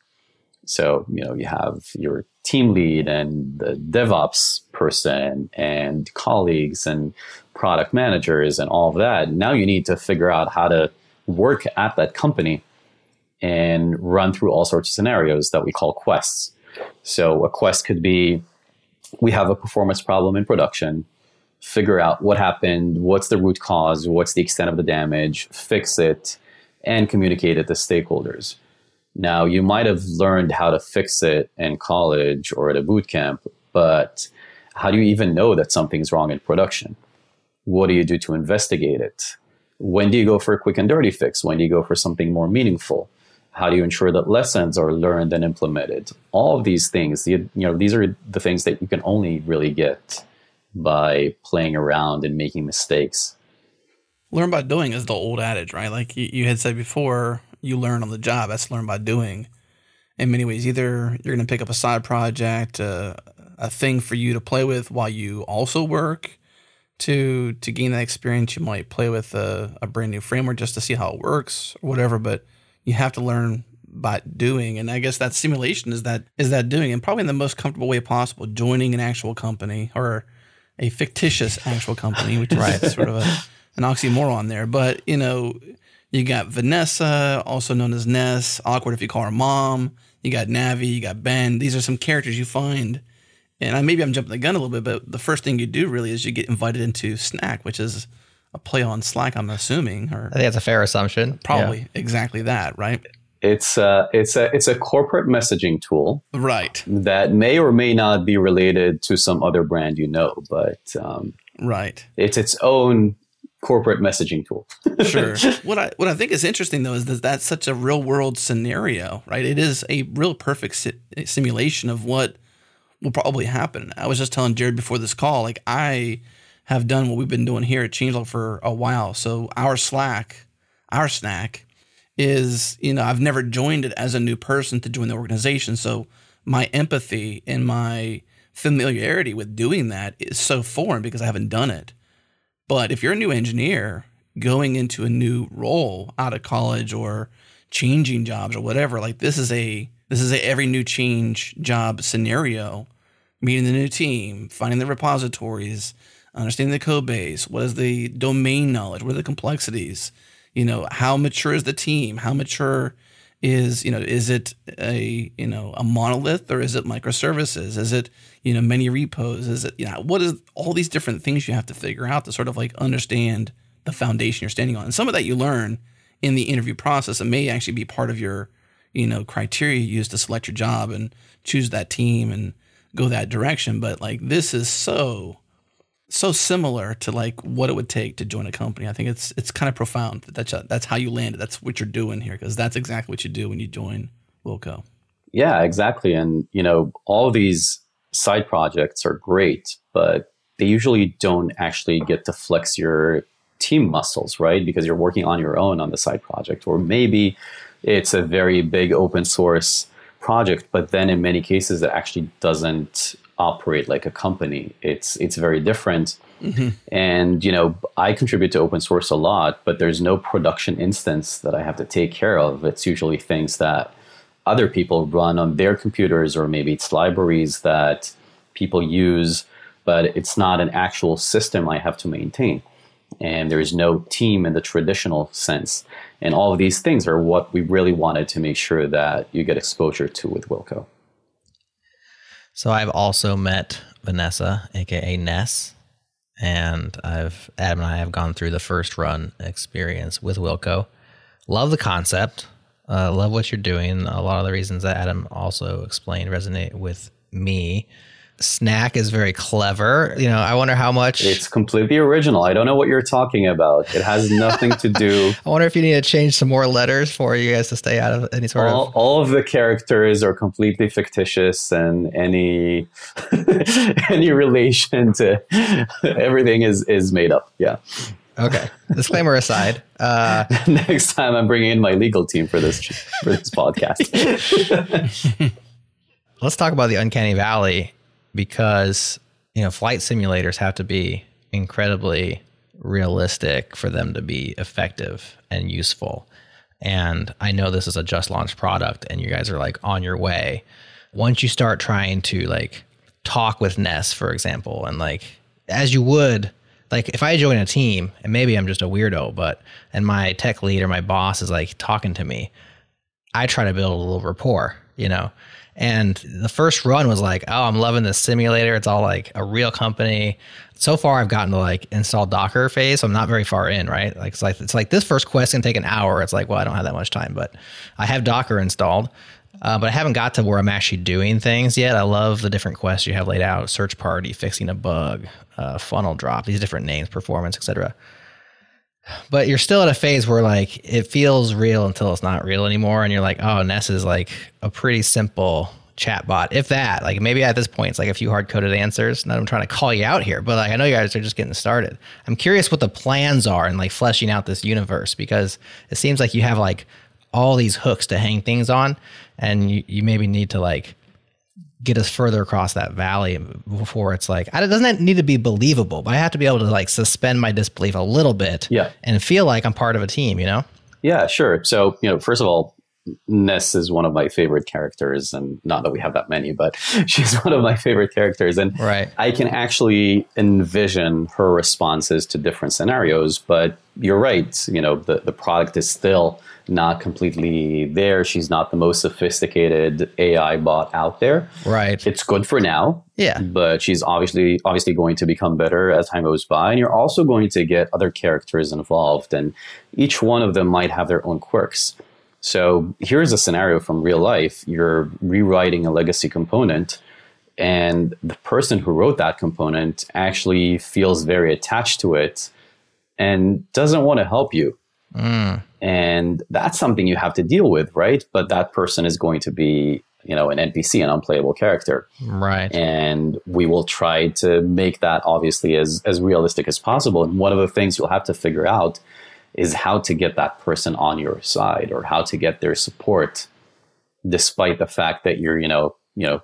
So, you know, you have your team lead and the DevOps person and colleagues and product managers and all of that. Now you need to figure out how to work at that company and run through all sorts of scenarios that we call quests. So a quest could be we have a performance problem in production figure out what happened, what's the root cause, what's the extent of the damage, fix it, and communicate it to stakeholders. Now, you might have learned how to fix it in college or at a boot camp, but how do you even know that something's wrong in production? What do you do to investigate it? when do you go for a quick and dirty fix? When do you go for something more meaningful? How do you ensure that lessons are learned and implemented? All of these things, you know, these are the things that you can only really get by playing around and making mistakes. Learn by doing is the old adage, right? Like you, you had said before, you learn on the job. That's learn by doing. In many ways, either you're going to pick up a side project, uh, a thing for you to play with while you also work. To to gain that experience, you might play with a, a brand new framework just to see how it works or whatever. But you have to learn by doing, and I guess that simulation is that is that doing, and probably in the most comfortable way possible, joining an actual company or a fictitious actual company, which right. is sort of a, an oxymoron there. But you know, you got Vanessa, also known as Ness. Awkward if you call her mom. You got Navi. You got Ben. These are some characters you find. And I, maybe I'm jumping the gun a little bit, but the first thing you do really is you get invited into Snack, which is a play on Slack. I'm assuming, or I think that's a fair assumption. Probably yeah. exactly that, right? It's a, it's a it's a corporate messaging tool, right? That may or may not be related to some other brand you know, but um, right, it's its own corporate messaging tool. [LAUGHS] sure. What I what I think is interesting though is that that's such a real world scenario, right? It is a real perfect si- simulation of what will probably happen. I was just telling Jared before this call, like I have done what we've been doing here at Changelog for a while. So our Slack, our snack is, you know, I've never joined it as a new person to join the organization. So my empathy and my familiarity with doing that is so foreign because I haven't done it. But if you're a new engineer going into a new role out of college or changing jobs or whatever, like this is a this is a every new change job scenario, meeting the new team, finding the repositories, understanding the code base, what is the domain knowledge, what are the complexities, you know how mature is the team? How mature is you know is it a you know a monolith or is it microservices? Is it you know many repos? Is it you know what is all these different things you have to figure out to sort of like understand the foundation you're standing on? And some of that you learn in the interview process and may actually be part of your you know criteria you use to select your job and choose that team and go that direction but like this is so so similar to like what it would take to join a company. I think it's it's kind of profound. That's that's how you landed. That's what you're doing here because that's exactly what you do when you join Wilco. Yeah, exactly. And you know, all these side projects are great, but they usually don't actually get to flex your team muscles, right? Because you're working on your own on the side project, or maybe it's a very big open source project, but then in many cases it actually doesn't operate like a company. It's it's very different. Mm-hmm. And you know, I contribute to open source a lot, but there's no production instance that I have to take care of. It's usually things that other people run on their computers, or maybe it's libraries that people use, but it's not an actual system I have to maintain. And there is no team in the traditional sense. And all of these things are what we really wanted to make sure that you get exposure to with Wilco. So I've also met Vanessa, aka Ness, and I've Adam and I have gone through the first run experience with Wilco. Love the concept. Uh, love what you're doing. A lot of the reasons that Adam also explained resonate with me snack is very clever. You know, I wonder how much it's completely original. I don't know what you're talking about. It has [LAUGHS] nothing to do. I wonder if you need to change some more letters for you guys to stay out of any sort all, of. All of the characters are completely fictitious, and any [LAUGHS] any relation to [LAUGHS] everything is is made up. Yeah. Okay. Disclaimer aside. Uh, Next time, I'm bringing in my legal team for this for this podcast. Let's talk about the uncanny valley because you know flight simulators have to be incredibly realistic for them to be effective and useful. And I know this is a just launched product and you guys are like on your way. Once you start trying to like talk with Ness, for example, and like as you would, like if I join a team and maybe I'm just a weirdo, but and my tech lead or my boss is like talking to me, I try to build a little rapport, you know. And the first run was like, oh, I'm loving this simulator. It's all like a real company. So far, I've gotten to like install Docker phase. So I'm not very far in, right? Like it's like it's like this first quest can take an hour. It's like, well, I don't have that much time, but I have Docker installed. Uh, but I haven't got to where I'm actually doing things yet. I love the different quests you have laid out: search party, fixing a bug, uh, funnel drop, these different names, performance, etc. but you're still at a phase where like it feels real until it's not real anymore, and you're like, oh, Ness is like a pretty simple chatbot, if that. Like maybe at this point it's like a few hard coded answers. Not I'm trying to call you out here, but like I know you guys are just getting started. I'm curious what the plans are and like fleshing out this universe because it seems like you have like all these hooks to hang things on, and you, you maybe need to like get us further across that valley before it's like it doesn't that need to be believable, but I have to be able to like suspend my disbelief a little bit, Yeah. and feel like I'm part of a team. You know, Yeah, sure. So, you know, first of all, Ness is one of my favorite characters, and not that we have that many, but [LAUGHS] she's one of my favorite characters. And right? I can actually envision her responses to different scenarios. But you're right, you know, the, the product is still not completely there. She's not the most sophisticated AI bot out there. Right. It's good for now, Yeah. but she's obviously obviously going to become better as time goes by and you're also going to get other characters involved and each one of them might have their own quirks so here's a scenario from real life you're rewriting a legacy component and the person who wrote that component actually feels very attached to it and doesn't want to help you Mm. And that's something you have to deal with right? But that person is going to be you know an npc an unplayable character. Right. and we will try to make that obviously as as realistic as possible. And one of the things you'll have to figure out is how to get that person on your side or how to get their support despite the fact that you're you know you know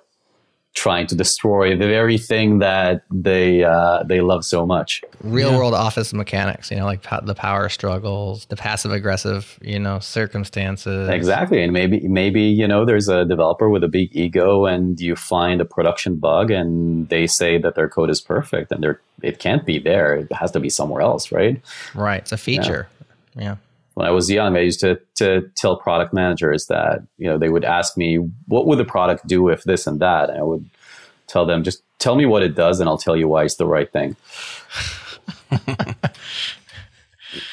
trying to destroy the very thing that they uh, they love so much Real world office mechanics, you know, like po- the power struggles, the passive aggressive, you know, circumstances. Exactly. And maybe maybe, you know, there's a developer with a big ego and you find a production bug and they say that their code is perfect and they're it can't be there. It has to be somewhere else, right? Right. It's a feature. Yeah. When I was young, I used to to tell product managers that, you know, they would ask me, what would the product do if this and that? And I would tell them, just tell me what it does and I'll tell you why it's the right thing. [LAUGHS]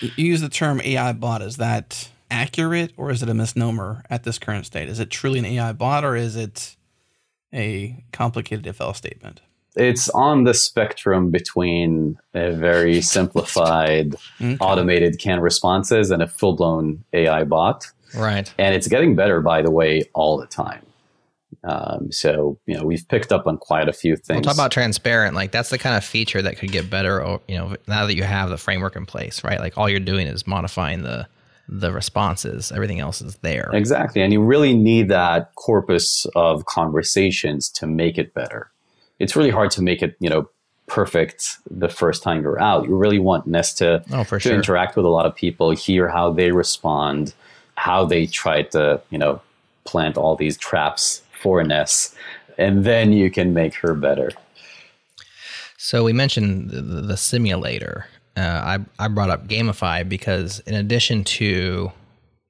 You use the term AI bot. Is that accurate or is it a misnomer at this current state? Is it truly an AI bot or is it a complicated else statement? It's on the spectrum between a very simplified Okay. automated canned responses and a full blown AI bot. Right. and it's getting better by the way all the time um, so you know we've picked up on quite a few We'll things talk about transparent. Like that's the kind of feature that could get better. Or, you know, now that you have the framework in place, right? Like all you're doing is modifying the the responses. Everything else is there. exactly and you really need that corpus of conversations to make it better it's really hard to make it you know perfect the first time you're out you really want Ness to, Oh, to sure. interact with a lot of people hear how they respond how they try to you know plant all these traps for ness and then you can make her better So we mentioned the, the, the simulator. Uh, I I brought up gamify because in addition to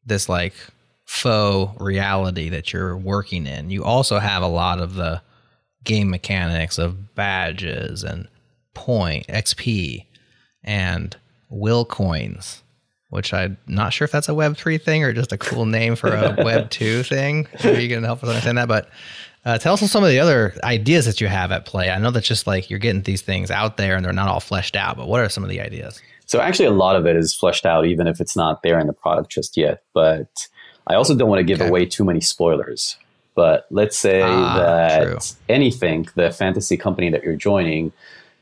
this like faux reality that you're working in, you also have a lot of the game mechanics of badges and point XP and will coins, which I'm not sure if that's a Web three thing or just a cool name for a [LAUGHS] Web two thing. Maybe you can help us understand that, but. Uh, tell us some of the other ideas that you have at play. I know that's just like you're getting these things out there and they're not all fleshed out, but what are some of the ideas? So actually, a lot of it is fleshed out, even if it's not there in the product just yet. But I also don't want to give Okay. away too many spoilers. But let's say Ah, that true. anything, the fantasy company that you're joining,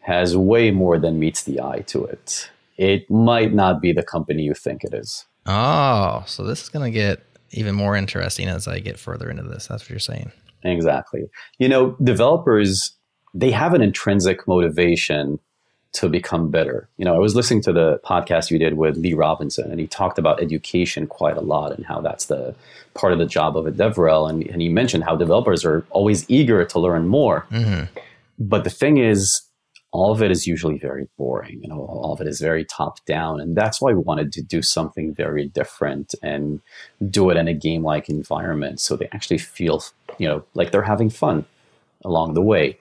has way more than meets the eye to it. It might not be the company you think it is. Oh, so this is going to get even more interesting as I get further into this. That's what you're saying. Exactly. You know, developers, they have an intrinsic motivation to become better. You know, I was listening to the podcast you did with Lee Robinson, and he talked about education quite a lot and how that's the part of the job of a DevRel. And, and he mentioned how developers are always eager to learn more. hmm But the thing is, all of it is usually very boring. You know, all of it is very top down, and that's why we wanted to do something very different and do it in a game-like environment, so they actually feel, you know, like they're having fun along the way.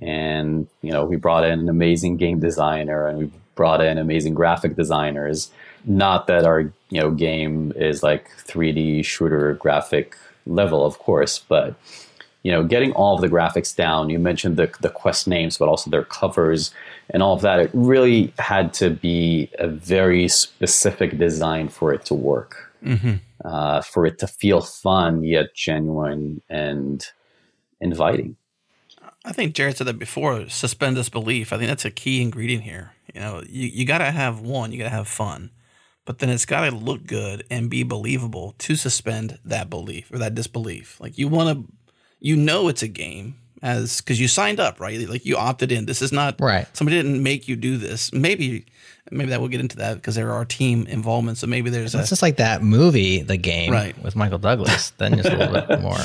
And you know, we brought in an amazing game designer, and we brought in amazing graphic designers. Not that our you know game is like 3D shooter graphic level, of course, but you know, getting all of the graphics down. You mentioned the the quest names, but also their covers and all of that. It really had to be a very specific design for it to work, Mm-hmm. uh, for it to feel fun yet genuine and inviting. I think Jared said that before. Suspend disbelief. I think that's a key ingredient here. You know, you, you got to have one. You got to have fun, but then it's got to look good and be believable to suspend that belief or that disbelief. Like you want to, you know, it's a game as because you signed up, right? Like you opted in. This is not Right. Somebody didn't make you do this. Maybe, maybe that we'll get into that because there are team involvement. So maybe there's a It's just like that movie, The Game, Right. with Michael Douglas. Then just a little bit [LAUGHS] more.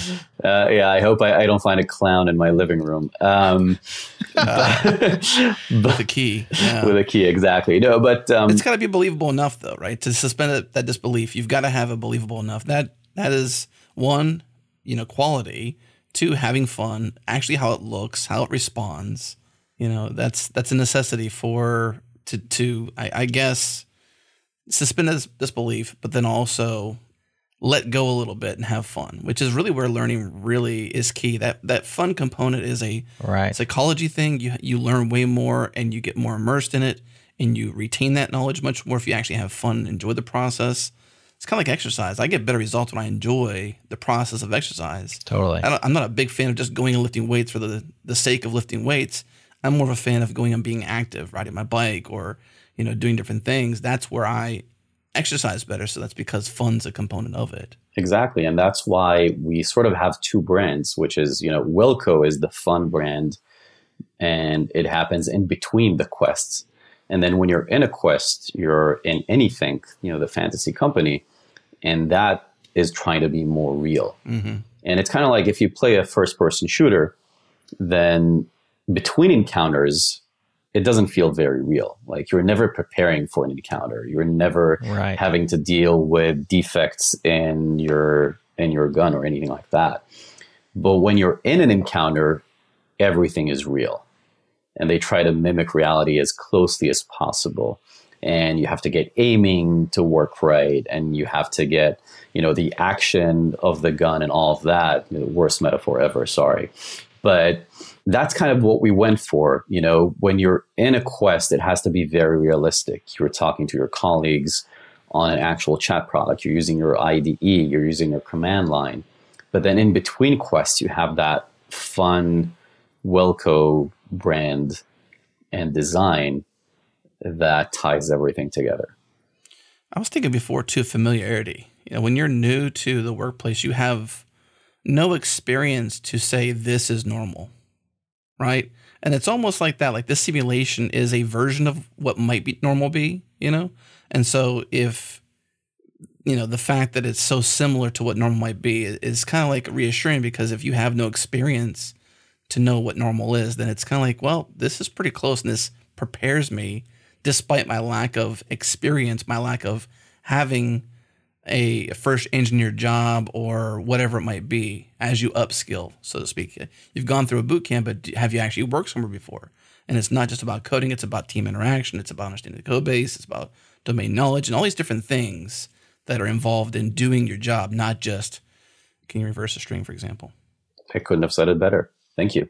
Uh, yeah, I hope I, I don't find a clown in my living room. Um, [LAUGHS] with a key. Yeah. with a key, exactly. No, but um, it's got to be believable enough though right to suspend that, that disbelief you've got to have a believable enough that that is one you know quality two having fun actually how it looks how it responds you know that's that's a necessity for to to i, I guess suspend this disbelief but then also let go a little bit and have fun which is really where learning really is key that that fun component is a Right. psychology thing. You you learn way more and you get more immersed in it and you retain that knowledge much more if you actually have fun enjoy the process. It's kind of like exercise. I get better results when I enjoy the process of exercise. Totally. I don't, I'm not a big fan of just going and lifting weights for the the sake of lifting weights. I'm more of a fan of going and being active, riding my bike or you know doing different things. That's where I exercise better. So that's because fun's a component of it. Exactly. And that's why we sort of have two brands, which is, you know, Wilco is the fun brand and it happens in between the quests. And then when you're in a quest, you're in anything, you know, the fantasy company, and that is trying to be more real. Mm-hmm. And it's kind of like if you play a first person shooter, then between encounters, it doesn't feel very real. Like you're never preparing for an encounter. You're never Right. having to deal with defects in your in your gun or anything like that. But when you're in an encounter, everything is real. And they try to mimic reality as closely as possible. And you have to get aiming to work right, and you have to get, you know, the action of the gun and all of that. You know, worst metaphor ever, sorry. But that's kind of what we went for. You know, when you're in a quest, it has to be very realistic. You're talking to your colleagues on an actual chat product. You're using your IDE, you're using your command line. But then in between quests, you have that fun Wilco brand and design that ties everything together. I was thinking before too familiarity. You know, when you're new to the workplace, you have no experience to say this is normal, right? And it's almost like that. Like this simulation is a version of what might be normal be, you know. And so if you know the fact that it's so similar to what normal might be is kind of like reassuring because if you have no experience to know what normal is, then it's kind of like, well, this is pretty close, and this prepares me, despite my lack of experience, my lack of having a first engineer job or whatever it might be as you upskill, so to speak. You've gone through a boot camp, but have you actually worked somewhere before? And it's not just about coding, it's about team interaction, it's about understanding the code base, it's about domain knowledge, and all these different things that are involved in doing your job, not just can you reverse a string, for example. I couldn't have said it better. Thank you.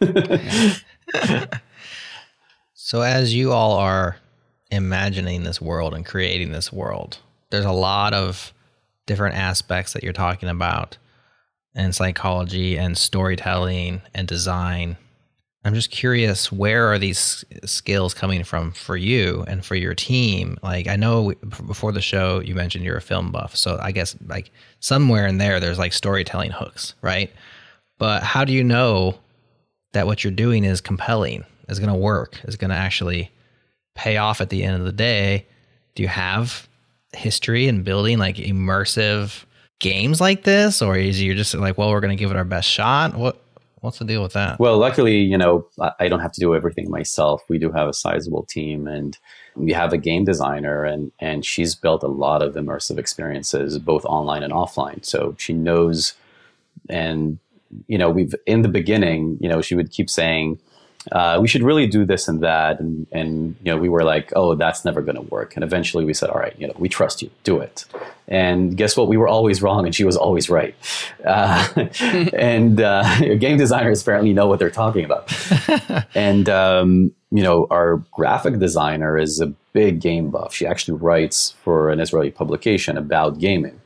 [LAUGHS] [LAUGHS] So, as you all are imagining this world and creating this world, there's a lot of different aspects that you're talking about and psychology and storytelling and design. I'm just curious, where are these skills coming from for you and for your team? Like, I know before the show you mentioned you're a film buff, so I guess like somewhere in there, there's like storytelling hooks, right? But how do you know that what you're doing is compelling, is going to work, is going to actually pay off at the end of the day? Do you have history in building like immersive games like this, or is you're just like, well, we're going to give it our best shot? What what's the deal with that? Well, luckily, you know, I- don't have to do everything myself. We do have a sizable team and we have a game designer and, and she's built a lot of immersive experiences, both online and offline. So she knows and, you know, we've in the beginning, you know, she would keep saying, uh, we should really do this and that. And, and, you know, we were like, oh, that's never going to work. And eventually we said, all right, you know, we trust you, do it. And guess what? We were always wrong and she was always right. Uh, [LAUGHS] and uh, [LAUGHS] game designers apparently know what they're talking about. [LAUGHS] and, um, you know, our graphic designer is a big game buff. She actually writes for an Israeli publication about gaming.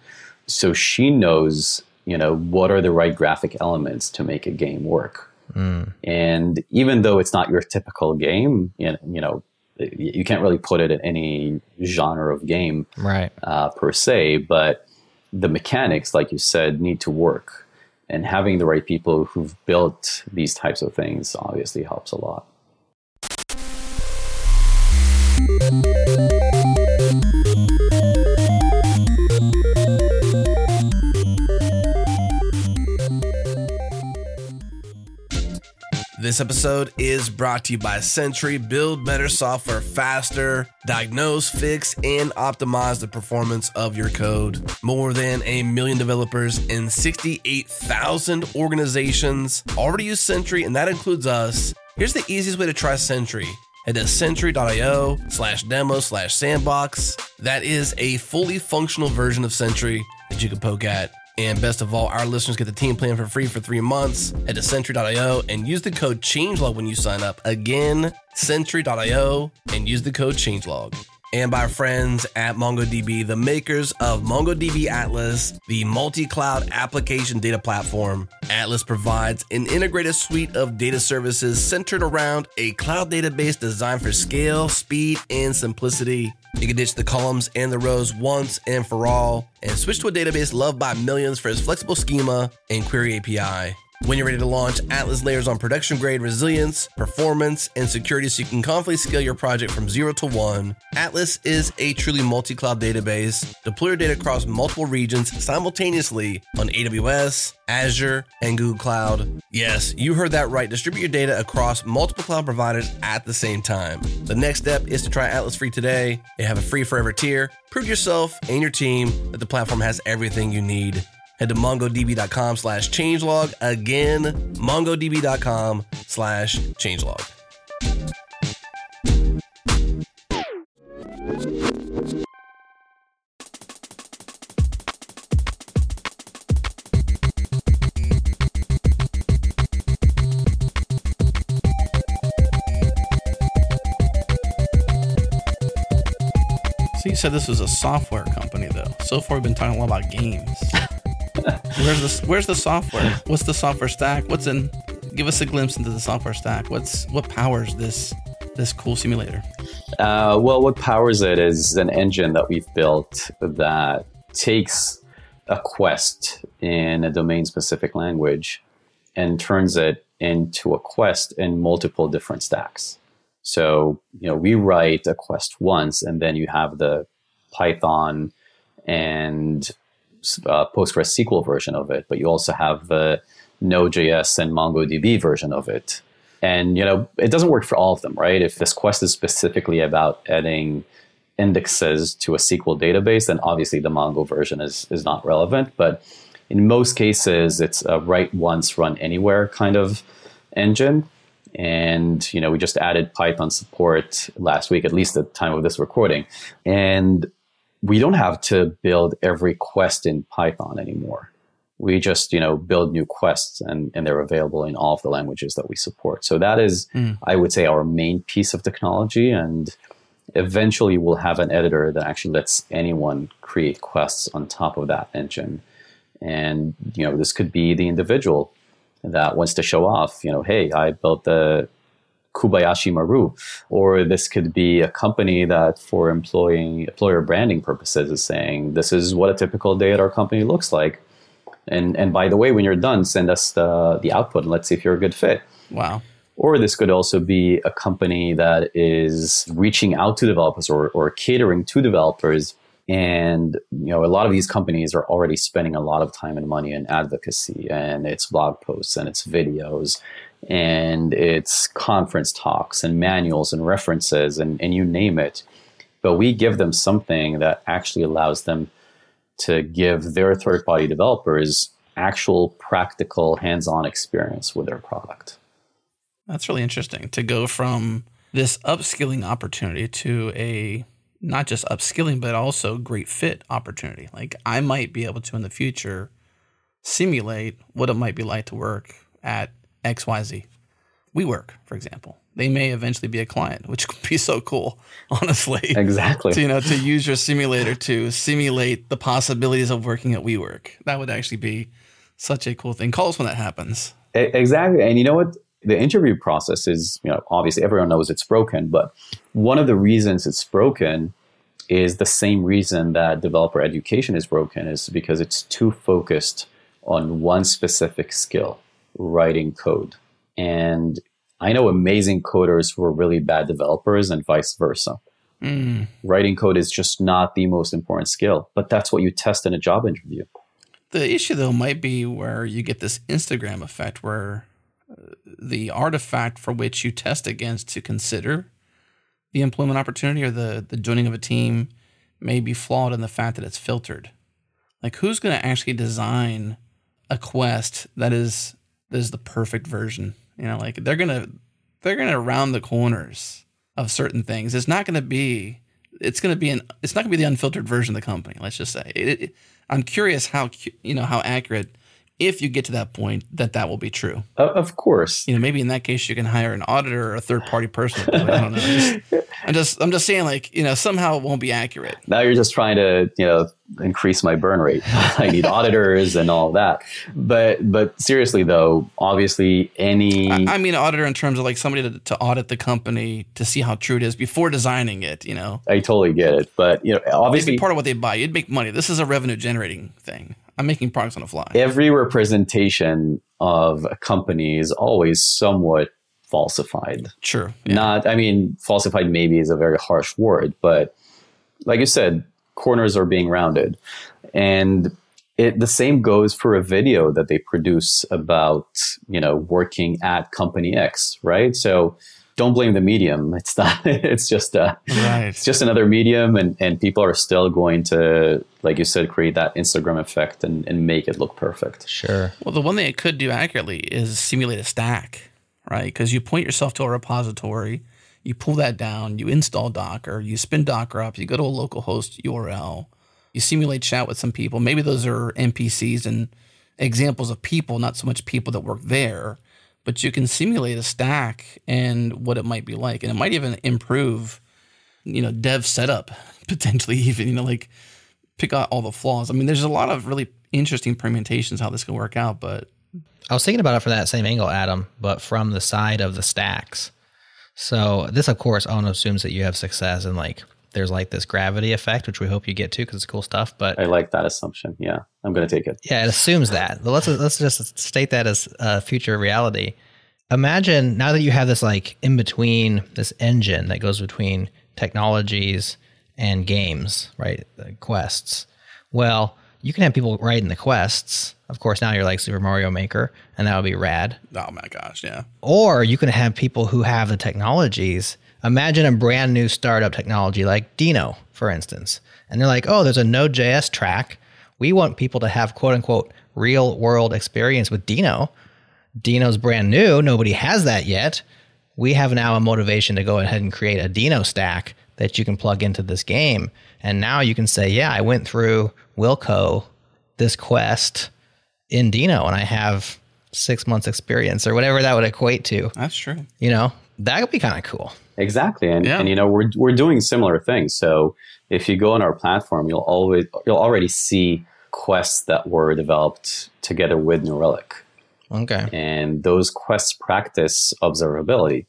So she knows, you know, what are the right graphic elements to make a game work Mm. And even though it's not your typical game, you know, you know, you can't really put it in any genre of game, right? Uh, per se, but the mechanics, like you said, need to work, and having the right people who've built these types of things obviously helps a lot. This episode is brought to you by Sentry. Build better software faster, diagnose, fix, and optimize the performance of your code. More than a million developers and 68,000 organizations already use Sentry, and that includes us. Here's the easiest way to try Sentry. Head to sentry.io slash demo slash sandbox. That is a fully functional version of Sentry that you can poke at. And best of all, our listeners get the team plan for free for three months. Head to Sentry.io and use the code ChangeLog when you sign up. Again, Sentry.io and use the code ChangeLog and by our friends at MongoDB, the makers of MongoDB Atlas, the multi cloud application data platform. Atlas provides an integrated suite of data services centered around a cloud database designed for scale, speed, and simplicity. You can ditch the columns and the rows once and for all and switch to a database loved by millions for its flexible schema and query API. When you're ready to launch, Atlas layers on production grade resilience, performance, and security so you can confidently scale your project from zero to one. Atlas is a truly multi cloud database. Deploy your data across multiple regions simultaneously on AWS, Azure, and Google Cloud. Yes, you heard that right. Distribute your data across multiple cloud providers at the same time. The next step is to try Atlas free today. They have a free forever tier. Prove yourself and your team that the platform has everything you need. Head to mongodb.com slash changelog. Again, mongodb.com slash changelog. So you said this was a software company, though. So far, we've been talking a lot about games. [LAUGHS] where's the Where's the software? What's the software stack? What's in? Give us a glimpse into the software stack. What's what powers this this cool simulator? Uh, well, what powers it is an engine that we've built that takes a quest in a domain specific language and turns it into a quest in multiple different stacks. So, you know, we write a quest once and then you have the Python and uh, PostgreSQL version of it, but you also have the Node.js and MongoDB version of it. And you know, it doesn't work for all of them, right? If this quest is specifically about adding indexes to a SQL database, then obviously the Mongo version is is not relevant. But in most cases, it's a write once, run anywhere kind of engine. And you know, we just added Python support last week, at least at the time of this recording. And we don't have to build every quest in Python anymore. We just, you know, build new quests and, and they're available in all of the languages that we support. So that is, mm. I would say, our main piece of technology. And eventually we'll have an editor that actually lets anyone create quests on top of that engine. And, you know, this could be the individual that wants to show off, you know, hey, I built the Kobayashi Maru, or this could be a company that, for employing employer branding purposes, is saying this is what a typical day at our company looks like. And and by the way, when you're done, send us the the output and let's see if you're a good fit. Wow. Or this could also be a company that is reaching out to developers or, or catering to developers. And you know, a lot of these companies are already spending a lot of time and money in advocacy and it's blog posts and it's videos and it's conference talks and manuals and references and, and you name it. But we give them something that actually allows them to give their third party developers actual practical hands on experience with their product. That's really interesting to go from this upskilling opportunity to a not just upskilling, but also great fit opportunity. Like I might be able to in the future simulate what it might be like to work at XYZ. WeWork, for example. They may eventually be a client, which could be so cool, [LAUGHS] honestly. Exactly. To, you know, to use your simulator to simulate the possibilities of working at WeWork. That would actually be such a cool thing. Call us when that happens. Exactly. And you know what? The interview process is, you know, obviously everyone knows it's broken, but one of the reasons it's broken is the same reason that developer education is broken is because it's too focused on one specific skill, writing code. And I know amazing coders who are really bad developers and vice versa. Mm. Writing code is just not the most important skill, but that's what you test in a job interview. The issue, though, might be where you get this Instagram effect where uh, the artifact for which you test against to consider the employment opportunity or the, the joining of a team may be flawed in the fact that it's filtered. Like, who's going to actually design a quest that is that is the perfect version? You know, like they're gonna they're gonna round the corners of certain things. It's not gonna be it's gonna be an it's not gonna be the unfiltered version of the company. Let's just say. It, it, I'm curious how you know how accurate if you get to that point that that will be true. Uh, of course. You know, maybe in that case you can hire an auditor or a third party person. I don't know. Just, [LAUGHS] I'm just I'm just saying like you know somehow it won't be accurate. Now you're just trying to you know increase my burn rate. [LAUGHS] I need [LAUGHS] auditors and all that. But but seriously though, obviously any I, I mean auditor in terms of like somebody to, to audit the company to see how true it is before designing it. You know, I totally get it. But you know obviously part of what they buy, you'd make money. This is a revenue generating thing. I'm making products on the fly. Every representation of a company is always somewhat falsified. Sure. Yeah. Not, I mean, falsified maybe is a very harsh word, but like you said, corners are being rounded. And it, the same goes for a video that they produce about, you know, working at company X, right? So don't blame the medium. [LAUGHS] It's not, it's just a, right. it's just another medium and, and people are still going to, like you said, create that Instagram effect and, and make it look perfect. Sure. Well, the one thing it could do accurately is simulate a stack, right? Because you point yourself to a repository, you pull that down, you install Docker, you spin Docker up, you go to a local host URL, you simulate chat with some people. Maybe those are NPCs and examples of people, not so much people that work there, but you can simulate a stack and what it might be like. And it might even improve, you know, dev setup [LAUGHS] potentially, even, you know, like pick out all the flaws. I mean, there's a lot of really interesting permutations how this can work out, but I was thinking about it from that same angle, Adam, but from the side of the stacks. So this, of course, Ono assumes that you have success and like there's like this gravity effect, which we hope you get to because it's cool stuff. But I like that assumption. Yeah, I'm going to take it. Yeah, it assumes that. But let's let's just state that as a future reality. Imagine now that you have this like in between this engine that goes between technologies and games, right? The quests. Well, you can have people writing the quests. Of course, now you're like Super Mario Maker, and that would be rad. oh my gosh, yeah. Or you can have people who have the technologies. Imagine a brand new startup technology like Deno, for instance. And they're like, oh, there's a Node.js track. We want people to have quote unquote real world experience with Deno. Deno's brand new. Nobody has that yet. We have now a motivation to go ahead and create a Deno stack that you can plug into this game. And now you can say, yeah, I went through Wilco, this quest in Deno, and I have six months experience or whatever that would equate to. That's true. You know, that would be kind of cool. Exactly, and Yeah. and you know we're we're doing similar things. So if you go on our platform, you'll always you'll already see quests that were developed together with New Relic, Okay. and those quests practice observability,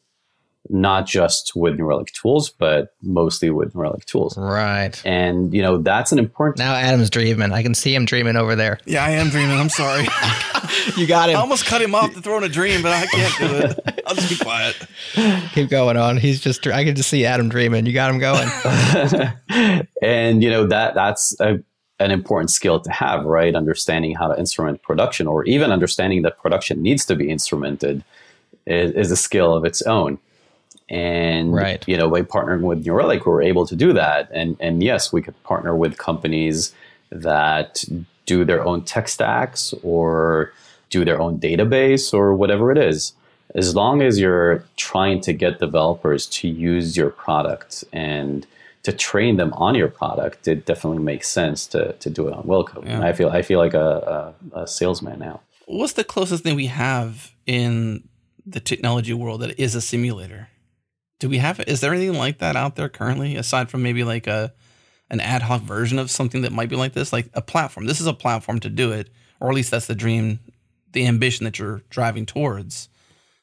not just with New Relic tools, but mostly with New Relic tools. Right. And you know that's an important. Now Adam's dreaming. I can see him dreaming over there. Yeah, I am dreaming. I'm sorry. [LAUGHS] You got it. I almost cut him off to throw in a dream, but I can't do it. I'll just be quiet. [LAUGHS] Keep going on. He's just, I can just see Adam dreaming. You got him going. [LAUGHS] and you know that that's a, an important skill to have right understanding how to instrument production or even understanding that production needs to be instrumented is, is a skill of its own and Right. you know by partnering with New Relic we're able to do that and and yes we could partner with companies that do their own tech stacks or do their own database or whatever it is as long as you're trying to get developers to use your product and to train them on your product, it definitely makes sense to, to do it on Wilco. Yeah. I feel I feel like a, a, a salesman now. What's the closest thing we have in the technology world that is a simulator? Do we have is there anything like that out there currently aside from maybe like a an ad hoc version of something that might be like this, like a platform? This is a platform to do it, or at least that's the dream, the ambition that you're driving towards.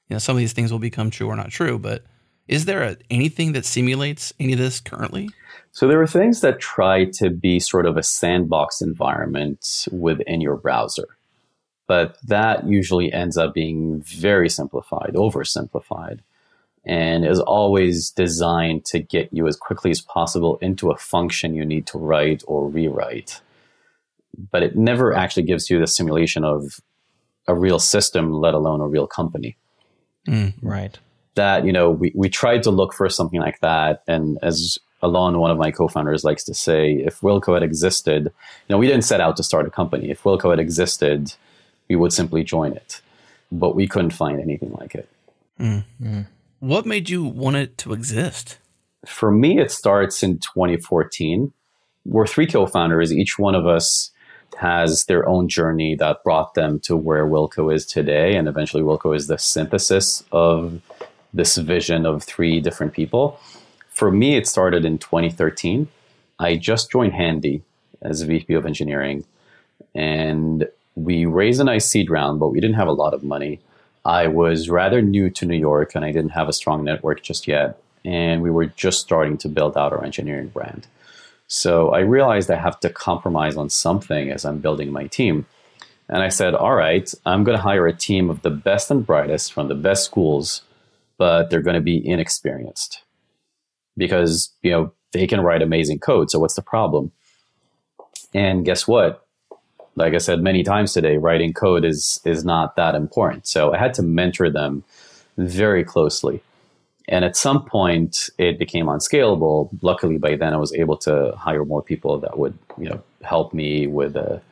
You know, some of these things will become true or not true, but is there a, anything that simulates any of this currently? So there are things that try to be sort of a sandbox environment within your browser. But that usually ends up being very simplified, oversimplified, and is always designed to get you as quickly as possible into a function you need to write or rewrite. But it never actually gives you the simulation of a real system, let alone a real company. Mm, right. that you know we, we tried to look for something like that. And as alon one of my co-founders likes to say if wilco had existed you know we didn't set out to start a company. If wilco had existed we would simply join it. But we couldn't find anything like it mm, mm. What made you want it to exist? for me it starts in 2014 we're three co-founders each one of us has their own journey that brought them to where wilco is today and eventually wilco is the synthesis of this vision of three different people. For me it started in 2013 i just joined handy as vp of engineering and we raised a nice seed round but we didn't have a lot of money I was rather new to New York and I didn't have a strong network just yet. And we were just starting to build out our engineering brand. So I realized I have to compromise on something as I'm building my team. And I said, all right, I'm going to hire a team of the best and brightest from the best schools, but they're going to be inexperienced because, you know, they can write amazing code. So what's the problem? And guess what? Like I said many times today, writing code is is not that important. So I had to mentor them very closely. And at some point, it became unscalable. Luckily, by then, I was able to hire more people that would, you know, help me with a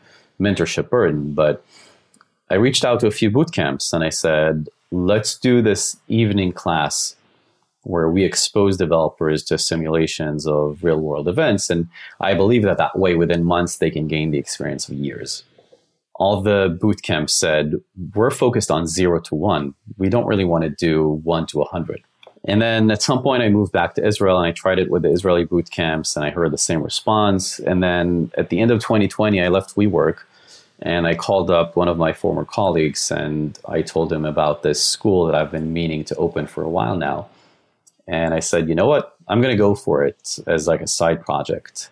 mentorship burden. But I reached out to a few boot camps and I said, let's do this evening class where we expose developers to simulations of real world events. And I believe that that way, within months, they can gain the experience of years. All the boot camps said, we're focused on zero to one. We don't really want to do one to a 100. And then at some point, I moved back to Israel and I tried it with the Israeli boot camps and I heard the same response. And then at the end of 2020, I left WeWork and I called up one of my former colleagues and I told him about this school that I've been meaning to open for a while now. And I said, you know what? I'm going to go for it as like a side project.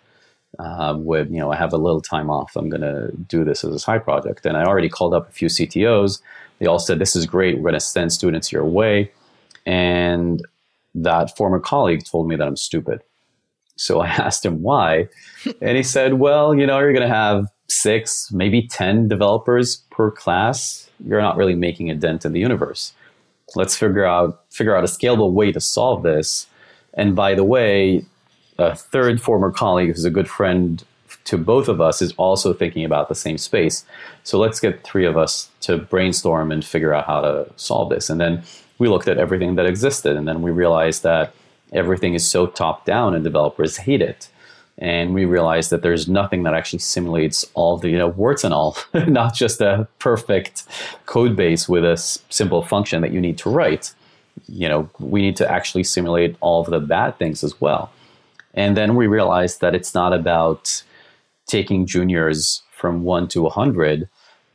Uh, with you know, I have a little time off. I'm going to do this as a side project. And I already called up a few CTOs. They all said, "This is great. We're going to send students your way." And that former colleague told me that I'm stupid. So I [LAUGHS] asked him why, and he said, "Well, you know, you're going to have six, maybe ten developers per class. You're not really making a dent in the universe." Let's figure out figure out a scalable way to solve this. And by the way, a third former colleague who's a good friend to both of us is also thinking about the same space. So let's get three of us to brainstorm and figure out how to solve this. And then we looked at everything that existed, and then we realized that everything is so top down and developers hate it. And we realized that there's nothing that actually simulates all the you know warts and all, [LAUGHS] not just a perfect code base with a simple function that you need to write. You know, we need to actually simulate all of the bad things as well. And then we realized that it's not about taking juniors from one to a hundred,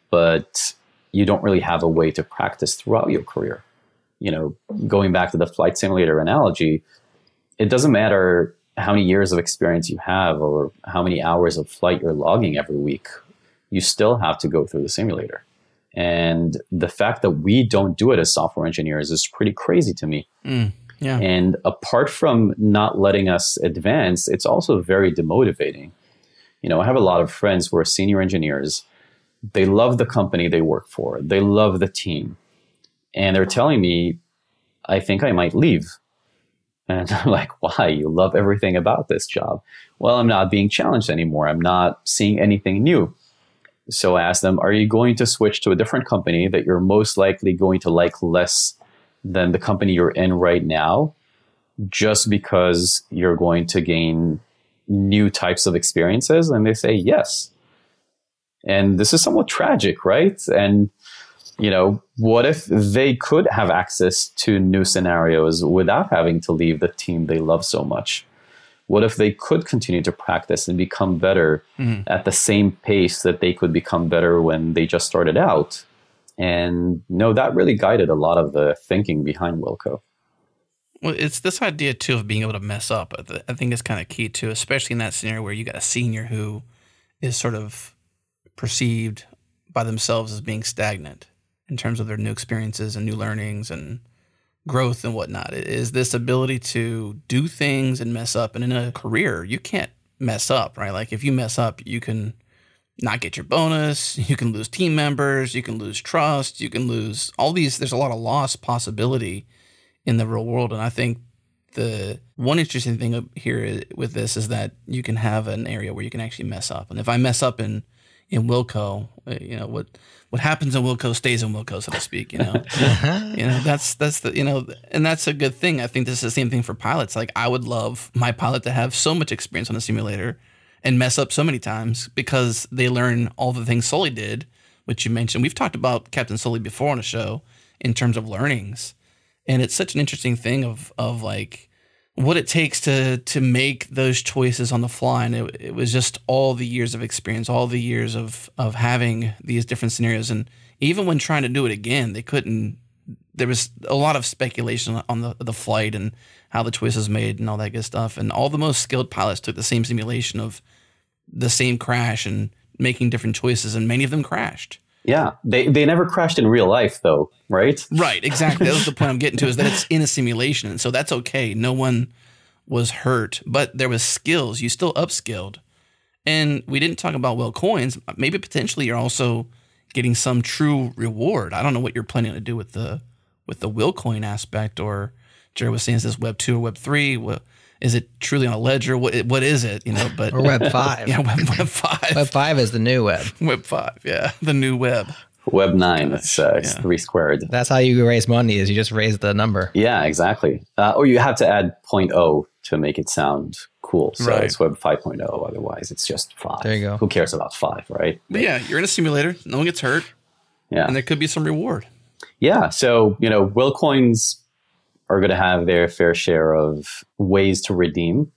but you don't really have a way to practice throughout your career. You know, going back to the flight simulator analogy, it doesn't matter how many years of experience you have or how many hours of flight you're logging every week. You still have to go through the simulator. And the fact that we don't do it as software engineers is pretty crazy to me. Mm, yeah. And apart from not letting us advance, it's also very demotivating. You know, I have a lot of friends who are senior engineers. They love the company they work for, they love the team. And they're telling me, I think I might leave. And [LAUGHS] I'm like, why? You love everything about this job. Well, I'm not being challenged anymore. I'm not seeing anything new. So I asked them, are you going to switch to a different company that you're most likely going to like less than the company you're in right now just because you're going to gain new types of experiences? And they say yes. And this is somewhat tragic, right? And, you know, what if they could have access to new scenarios without having to leave the team they love so much? What if they could continue to practice and become better mm-hmm. at the same pace that they could become better when they just started out? And no, that really guided a lot of the thinking behind Wilco. Well, it's this idea too of being able to mess up. I think is kind of key too, especially in that scenario where you got a senior who is sort of perceived by themselves as being stagnant in terms of their new experiences and new learnings and growth and whatnot. It is this ability to do things and mess up. And in a career, you can't mess up, right? Like if you mess up, you can not get your bonus, [LAUGHS] you can lose team members, you can lose trust, you can lose all these. There's a lot of loss possibility in the real world. And I think the one interesting thing here with this is that you can have an area where you can actually mess up. And if I mess up in in Wilco, uh, you know what what happens in Wilco stays in Wilco, so to speak. You know, [LAUGHS] uh-huh. you know that's that's the you know, and that's a good thing. I think this is the same thing for pilots. Like I would love my pilot to have so much experience on a simulator and mess up so many times because they learn all the things Sully did, which you mentioned. We've talked about Captain Sully before on the show in terms of learnings, and it's such an interesting thing of of like what it takes to to make those choices on the fly. And it, it, was just all the years of experience all the years of of having these different scenarios. And even when trying to do it again they couldn't there was a lot of speculation on the the flight and how the choices made and all that good stuff. And all the most skilled pilots took the same simulation of the same crash and making different choices and many of them crashed yeah, they they never crashed in real life though, right? Right, exactly. That was the point I'm getting to is that it's [LAUGHS] in a simulation, and so that's okay. No one was hurt, but there was skills. You still upskilled, and we didn't talk about well coins. Maybe potentially you're also getting some true reward. I don't know what you're planning to do with the with the will coin aspect, or Jerry was saying is this Web two or Web three? Well, is it truly on a ledger? What what is it? You know, but or Web [LAUGHS] five. yeah, Web, web five. Web five is the new web. Web five, yeah, the new web. Web nine, Gosh, it's, uh, yeah. it's three squared. That's how you raise money. Is you just raise the number. Yeah, exactly. Uh, or you have to add 0.0 to make it sound cool. So right. it's Web 5.0. Otherwise, it's just five. There you go. Who cares about five, right? But yeah, you're in a simulator. No one gets hurt. Yeah, and there could be some reward. Yeah. So you know, will coins are going to have their fair share of ways to redeem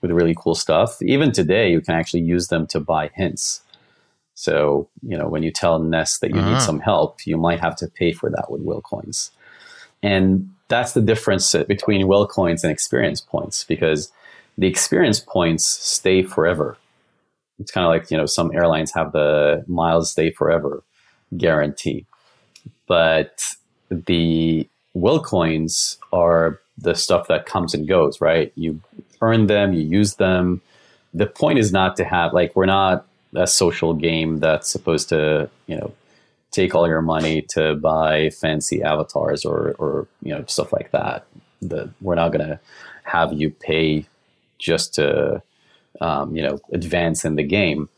with really cool stuff. Even today, you can actually use them to buy hints. So, you know, when you tell Ness that you uh-huh. need some help, you might have to pay for that with will coins. And that's the difference between will coins and experience points because the experience points stay forever. It's kind of like, you know, some airlines have the miles stay forever guarantee. But the will coins are the stuff that comes and goes, right? You earn them, you use them. The point is not to have like we're not a social game that's supposed to, you know, take all your money to buy fancy avatars or or you know stuff like that. The, we're not going to have you pay just to um, you know advance in the game.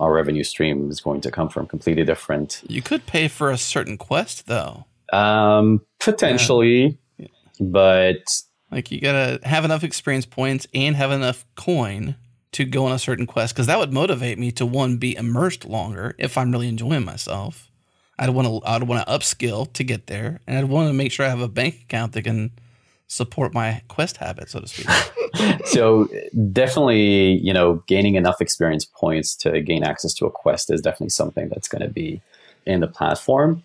Our revenue stream is going to come from completely different. You could pay for a certain quest though. Um, potentially, yeah. but like you gotta have enough experience points and have enough coin to go on a certain quest because that would motivate me to one be immersed longer if I'm really enjoying myself. I'd want to I'd want to upskill to get there, and I'd want to make sure I have a bank account that can support my quest habit, so to speak. [LAUGHS] [LAUGHS] so definitely, you know, gaining enough experience points to gain access to a quest is definitely something that's going to be in the platform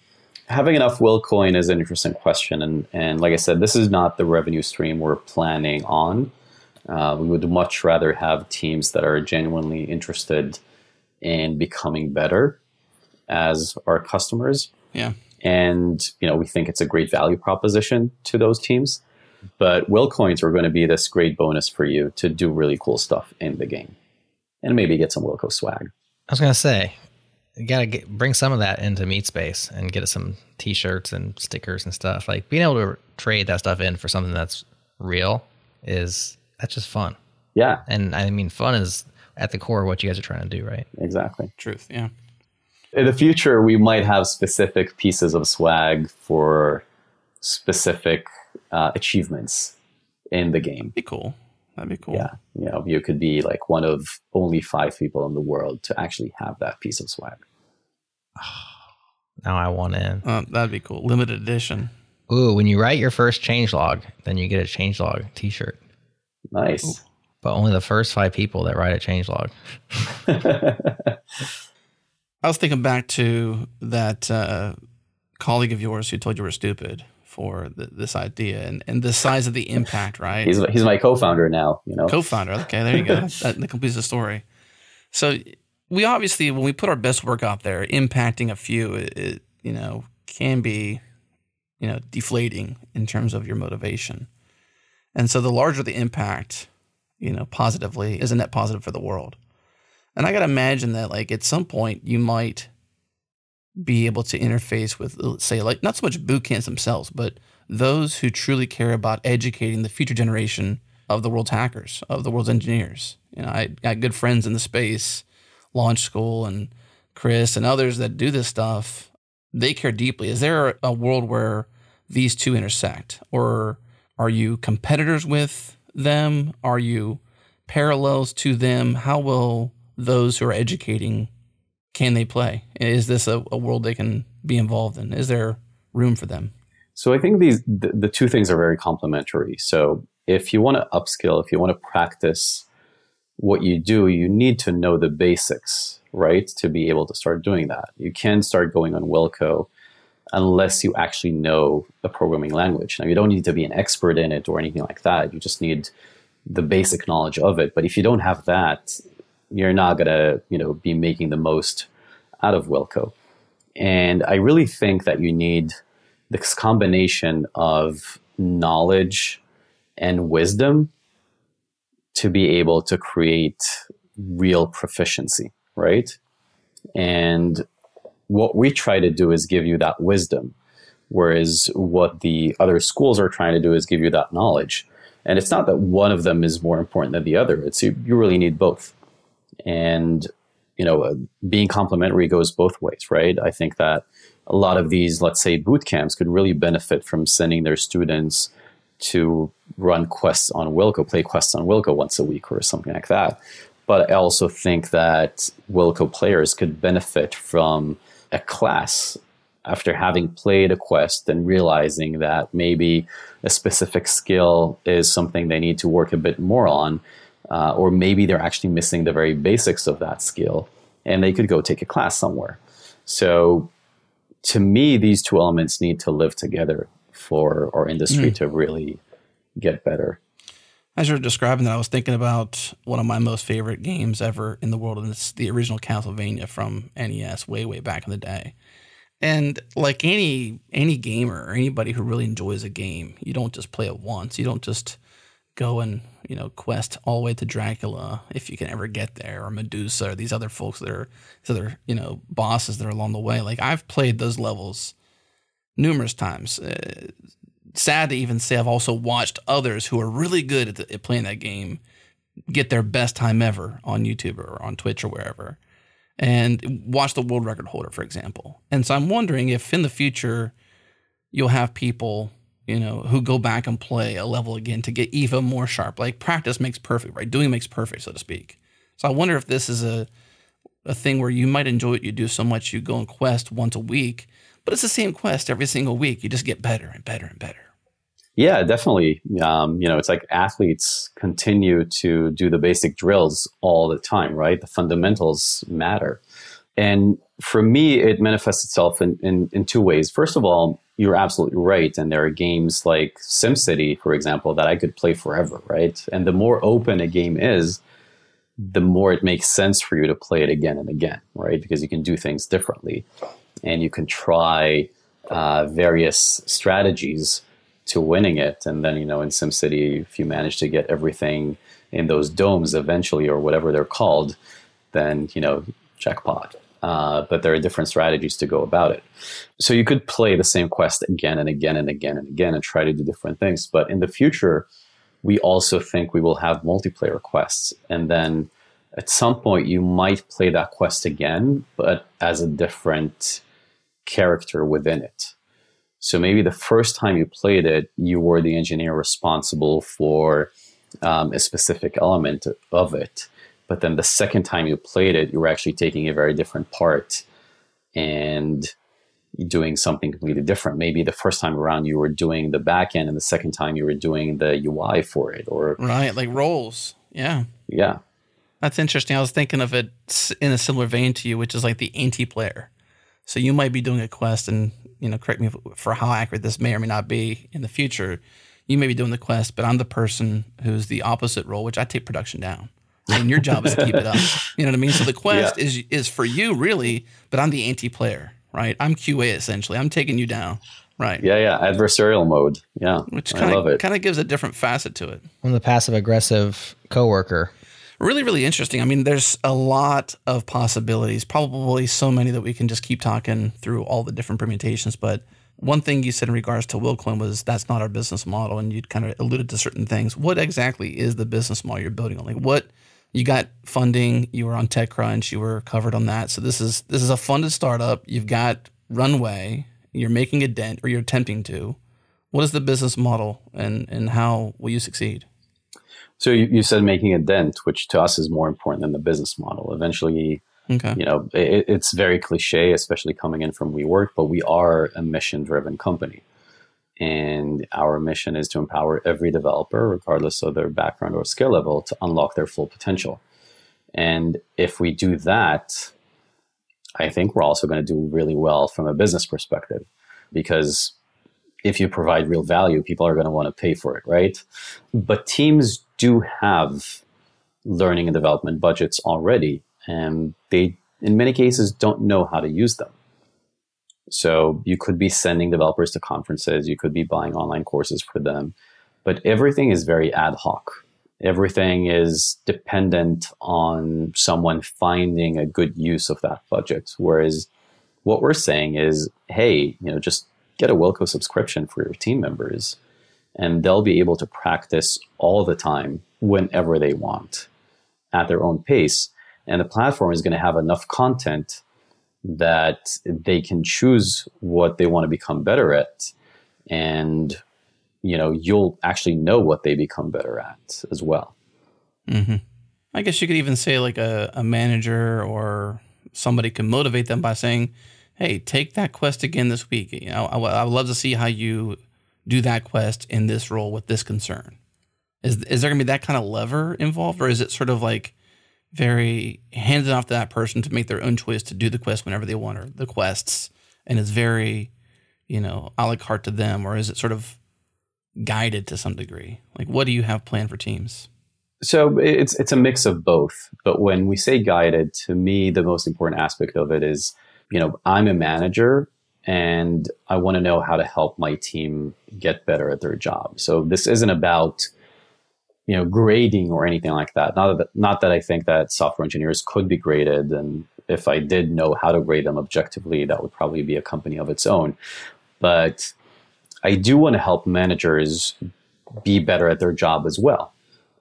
having enough will coin is an interesting question. And, and like I said, this is not the revenue stream we're planning on. Uh, we would much rather have teams that are genuinely interested in becoming better as our customers. Yeah. And, you know, we think it's a great value proposition to those teams. But will coins are going to be this great bonus for you to do really cool stuff in the game and maybe get some Wilco swag. I was going to say, you gotta get, bring some of that into meat space and get some t-shirts and stickers and stuff like being able to trade that stuff in for something that's real is that's just fun yeah and i mean fun is at the core of what you guys are trying to do right exactly truth yeah in the future we might have specific pieces of swag for specific uh, achievements in the game. Be cool. That'd be cool. Yeah, you know, you could be like one of only five people in the world to actually have that piece of swag. [SIGHS] Now I want in. Uh, that'd be cool. Limited edition. Ooh, when you write your first changelog, then you get a changelog T-shirt. Nice. But only the first five people that write a changelog. [LAUGHS] I was thinking back to that uh, colleague of yours who told you were stupid for th- this idea and, and the size of the impact, right? he's he's my co-founder now. You know, Co-founder. Okay, there you go. that, that completes the story. So we obviously, when we put our best work out there, impacting a few, it, it you know can be, you know, deflating in terms of your motivation. And so the larger the impact, you know, positively is a net positive for the world. And I got to imagine that, like, at some point, you might be able to interface with, say, like, not so much boot camps themselves, but those who truly care about educating the future generation of the world's hackers, of the world's engineers. You know, I got good friends in the space, Launch School, and Chris, and others that do this stuff. They care deeply. Is there a world where these two intersect, or are you competitors with them? Are you parallels to them? How will those who are educating can they play? Is this a, a world they can be involved in? Is there room for them? So I think these the, the two things are very complementary. So if you want to upskill, if you want to practice what you do, you need to know the basics, right? To be able to start doing that. You can start going on Wilco unless you actually know the programming language. Now you don't need to be an expert in it or anything like that. You just need the basic knowledge of it. But if you don't have that, you're not gonna, you know, be making the most out of Wilco. And I really think that you need this combination of knowledge and wisdom to be able to create real proficiency, right? And what we try to do is give you that wisdom, whereas what the other schools are trying to do is give you that knowledge. And it's not that one of them is more important than the other. It's you, you really need both. And you know, uh, being complementary goes both ways, right? I think that a lot of these, let's say, boot camps could really benefit from sending their students to run quests on Wilco, play quests on Wilco once a week or something like that. But I also think that Wilco players could benefit from a class after having played a quest and realizing that maybe a specific skill is something they need to work a bit more on uh, or maybe they're actually missing the very basics of that skill and they could go take a class somewhere. So to me, these two elements need to live together for our industry mm. to really get better. As you're describing that, I was thinking about one of my most favorite games ever in the world, and it's the original Castlevania from NES, way way back in the day. And like any any gamer or anybody who really enjoys a game, you don't just play it once. You don't just go and you know quest all the way to Dracula if you can ever get there, or Medusa, or these other folks that are these other you know bosses that are along the way. Like I've played those levels numerous times. Uh, sad to even say I've also watched others who are really good at, the, at playing that game get their best time ever on YouTube or on Twitch or wherever, and watch the world record holder, for example. And so I'm wondering if in the future you'll have people you know, who go back and play a level again to get even more sharp. Like practice makes perfect, right? Doing makes perfect, so to speak. So I wonder if this is a a thing where you might enjoy what you do so much you go and quest once a week, but it's the same quest every single week. You just get better and better and better. Yeah, definitely. Um, you know, it's like athletes continue to do the basic drills all the time, right? The fundamentals matter. And for me, it manifests itself in, in, in two ways. First of all, you're absolutely right. And there are games like SimCity, for example, that I could play forever, right? And the more open a game is, the more it makes sense for you to play it again and again, right? Because you can do things differently and you can try uh, various strategies to winning it. And then, you know, in SimCity, if you manage to get everything in those domes eventually or whatever they're called, then, you know, jackpot uh, but there are different strategies to go about it. So you could play the same quest again and again and again and again and try to do different things. But in the future, we also think we will have multiplayer quests. And then at some point, you might play that quest again, but as a different character within it. So maybe the first time you played it, you were the engineer responsible for um, a specific element of it. But then the second time you played it, you were actually taking a very different part and doing something completely different. Maybe the first time around you were doing the back end, and the second time you were doing the UI for it, or right, like roles. Yeah, yeah, that's interesting. I was thinking of it in a similar vein to you, which is like the anti-player. So you might be doing a quest, and you know, correct me for how accurate this may or may not be in the future. You may be doing the quest, but I'm the person who's the opposite role, which I take production down. And your job is to keep it up. [LAUGHS] You know what I mean? So the quest yeah. is is for you really, but I'm the anti-player right? I'm QA essentially. I'm taking you down. Right. Yeah, yeah. Adversarial mode. Yeah. Which kind of kind of gives a different facet to it. I'm the passive aggressive coworker. Really, really interesting. I mean, there's a lot of possibilities, probably so many that we can just keep talking through all the different permutations. But one thing you said in regards to WillCoin was that's not our business model, and you'd kind of alluded to certain things. What exactly is the business model you're building on? Like what you got funding, you were on TechCrunch, you were covered on that. So this is this is a funded startup. You've got runway. You're making a dent, or you're attempting to. What is the business model, and and how will you succeed? So you, you said making a dent, which to us is more important than the business model. Eventually, okay. you know, it, it's very cliche, especially coming in from WeWork, but we are a mission-driven company. And our mission is to empower every developer, regardless of their background or skill level, to unlock their full potential. And if we do that, I think we're also going to do really well from a business perspective because if you provide real value, people are going to want to pay for it, right? But teams do have learning and development budgets already, and they, in many cases, don't know how to use them. So you could be sending developers to conferences, you could be buying online courses for them, but everything is very ad hoc. Everything is dependent on someone finding a good use of that budget. Whereas what we're saying is, hey, you know, just get a Wilco subscription for your team members, and they'll be able to practice all the time whenever they want at their own pace. And the platform is going to have enough content that they can choose what they want to become better at and you know you'll actually know what they become better at as well mm-hmm. i guess you could even say like a, a manager or somebody can motivate them by saying hey take that quest again this week. You know I, I would love to see how you do that quest in this role with this concern. Is, is there going to be that kind of lever involved or is it sort of like very hands it off to that person to make their own choice to do the quest whenever they want or the quests and it's very you know a la carte to them or is it sort of guided to some degree? Like what do you have planned for teams? So it's it's a mix of both but when we say guided to me the most important aspect of it is you know i'm a manager and i want to know how to help my team get better at their job. So this isn't about you know grading or anything like that. Not that not that i think that software engineers could be graded. And if i did know how to grade them objectively that would probably be a company of its own. But i do want to help managers be better at their job as well.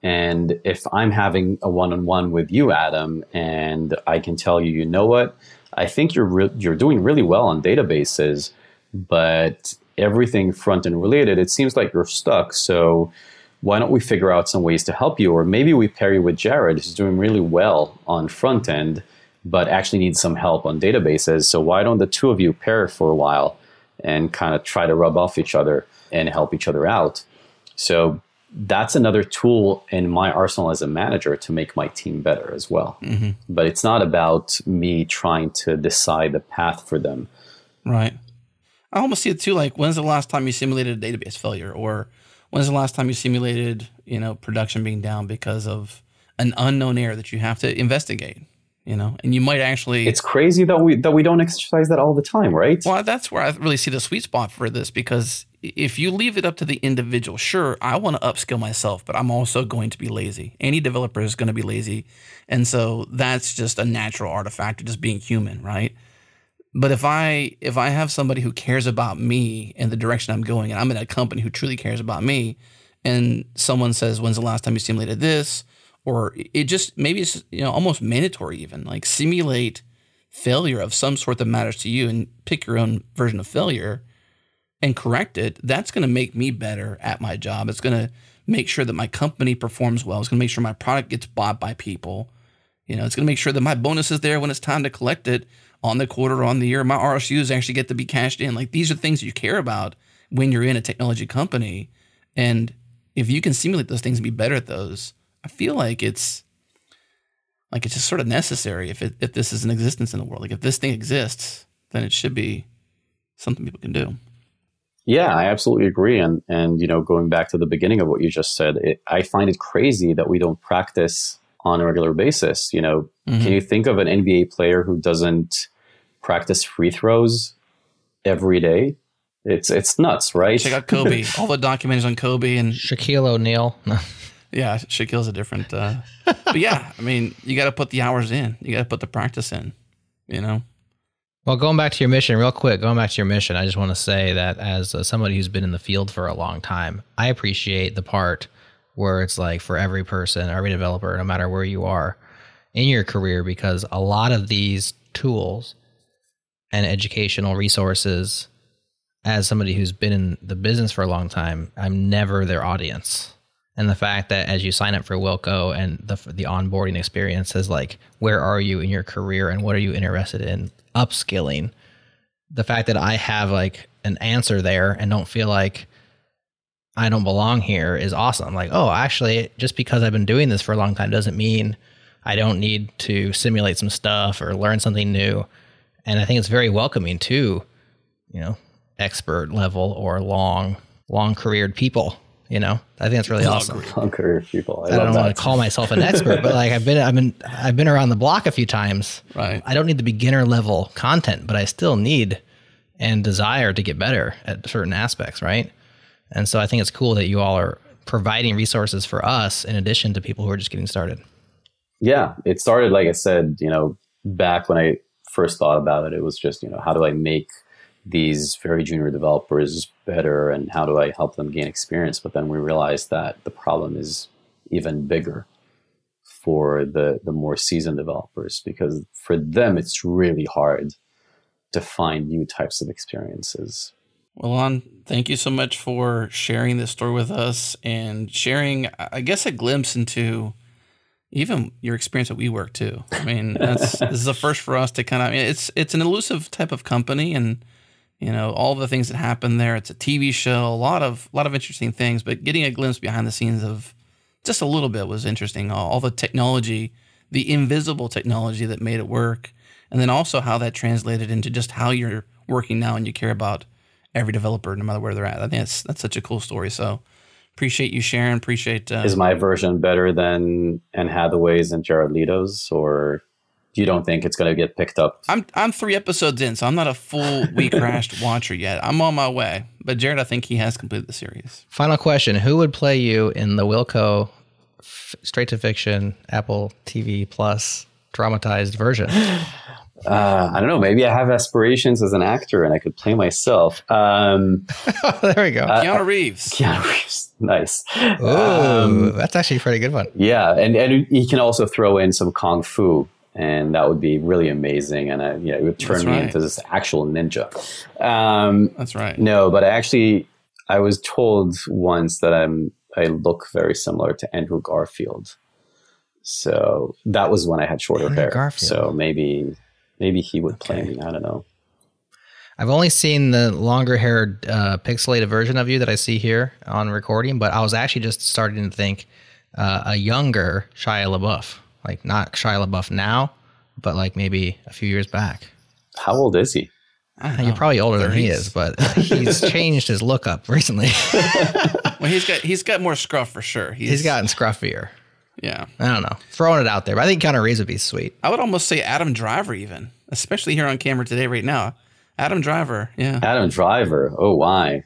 And if i'm having a one-on-one with you adam and i can tell you you know what i think you're re- you're doing really well on databases but everything front end related it seems like you're stuck so why don't we figure out some ways to help you? Or maybe we pair you with Jared, who's doing really well on front end, but actually needs some help on databases. So why don't the two of you pair for a while and kind of try to rub off each other and help each other out? So that's another tool in my arsenal as a manager to make my team better as well. Mm-hmm. But it's not about me trying to decide the path for them. Right. I almost see it too like when's the last time you simulated a database failure or When's the last time you simulated, you know, production being down because of an unknown error that you have to investigate? You know, and you might actually. It's crazy that we that we don't exercise that all the time, right? Well, that's where I really see the sweet spot for this because if you leave it up to the individual, sure, I want to upskill myself, but I'm also going to be lazy. Any developer is going to be lazy, and so that's just a natural artifact of just being human, right? But if I if I have somebody who cares about me and the direction I'm going, and I'm in a company who truly cares about me, and someone says, "When's the last time you simulated this?" Or it just maybe it's you know almost mandatory even like simulate failure of some sort that matters to you and pick your own version of failure. and correct it, that's going to make me better at my job. It's going to make sure that my company performs well. It's going to make sure my product gets bought by people. You know, it's going to make sure that my bonus is there when it's time to collect it on the quarter or on the year. My RSUs actually get to be cashed in. Like these are things you care about when you're in a technology company. And if you can simulate those things and be better at those, I feel like it's like it's just sort of necessary if it, if this is an existence in the world. Like if this thing exists, then it should be something people can do. Yeah, I absolutely agree. And and you know, going back to the beginning of what you just said, it, I find it crazy that we don't practice on a regular basis. You know, mm-hmm. can you think of an NBA player who doesn't practice free throws every day? It's it's nuts, right? Check out Kobe. [LAUGHS] All the documentaries on Kobe and Shaquille O'Neal. [LAUGHS] yeah, Shaquille's a different. Uh, but yeah, I mean, you got to put the hours in. You got to put the practice in. You know. Well, going back to your mission, real quick, going back to your mission, I just want to say that as uh, somebody who's been in the field for a long time, I appreciate the part where it's like for every person, every developer, no matter where you are in your career, because a lot of these tools and educational resources, as somebody who's been in the business for a long time, I'm never their audience. And the fact that as you sign up for Wilco and the the onboarding experience is like, where are you in your career and what are you interested in upskilling? The fact that I have like an answer there and don't feel like I don't belong here is awesome. Like, oh, actually, just because I've been doing this for a long time doesn't mean I don't need to simulate some stuff or learn something new. And I think it's very welcoming to, you know, expert level or long, long careered people. You know, I think that's really awesome. Career people. I, I don't want to call myself an [LAUGHS] expert, but like I've been, I've been, I've been around the block a few times. Right. I don't need the beginner level content, but I still need and desire to get better at certain aspects. Right. And so I think it's cool that you all are providing resources for us in addition to people who are just getting started. Yeah, it started like I said, you know, back when I first thought about it, it was just, you know, how do I make these very junior developers better and how do I help them gain experience? But then we realized that the problem is even bigger for the the more seasoned developers because for them it's really hard to find new types of experiences. Well, on thank you so much for sharing this story with us and sharing, I guess, a glimpse into even your experience at WeWork too. I mean, that's this is a first for us to kind of. I mean, it's it's an elusive type of company, and you know all the things that happen there. It's a TV show, a lot of a lot of interesting things, but getting a glimpse behind the scenes of just a little bit was interesting. All, all the technology, the invisible technology that made it work, and then also how that translated into just how you're working now and you care about every developer, no matter where they're at. I think that's that's such a cool story. So appreciate you sharing. Appreciate. Uh, Is my version better than Anne Hathaway's and Jared Leto's, or you don't think it's going to get picked up? I'm I'm three episodes in, so I'm not a full WeCrashed [LAUGHS] watcher yet. I'm on my way, but Jared, I think he has completed the series. Final question: Who would play you in the Wilco f- straight to fiction Apple TV Plus dramatized version? uh, I don't know. Maybe I have aspirations as an actor and I could play myself. Um, [LAUGHS] there we go. Uh, Keanu Reeves. [LAUGHS] Keanu Reeves. Nice. Oh, um, that's actually a pretty good one. Yeah. And, and he can also throw in some Kung Fu. And that would be really amazing. And, you know, it would turn that's me right. into this actual ninja. Um, that's right. No, but I actually, I was told once that I'm, I look very similar to Andrew Garfield. So that was when I had shorter Andrew hair. Garfield. So maybe maybe he would play me. I don't know. I've only seen the longer haired uh, pixelated version of you that I see here on recording, but I was actually just starting to think uh, a younger Shia LaBeouf, like not Shia LaBeouf now, but like maybe a few years back. How old is he? Uh, you're probably older 30s. than he is, but [LAUGHS] he's changed his look up recently. [LAUGHS] [LAUGHS] well, he's got he's got more scruff for sure. He's, he's gotten scruffier. Yeah. I don't know. Throwing it out there. But I think Keanu Reeves would be sweet. I would almost say Adam Driver, even, especially here on camera today, right now. Adam Driver. Yeah. Adam Driver. Oh, why?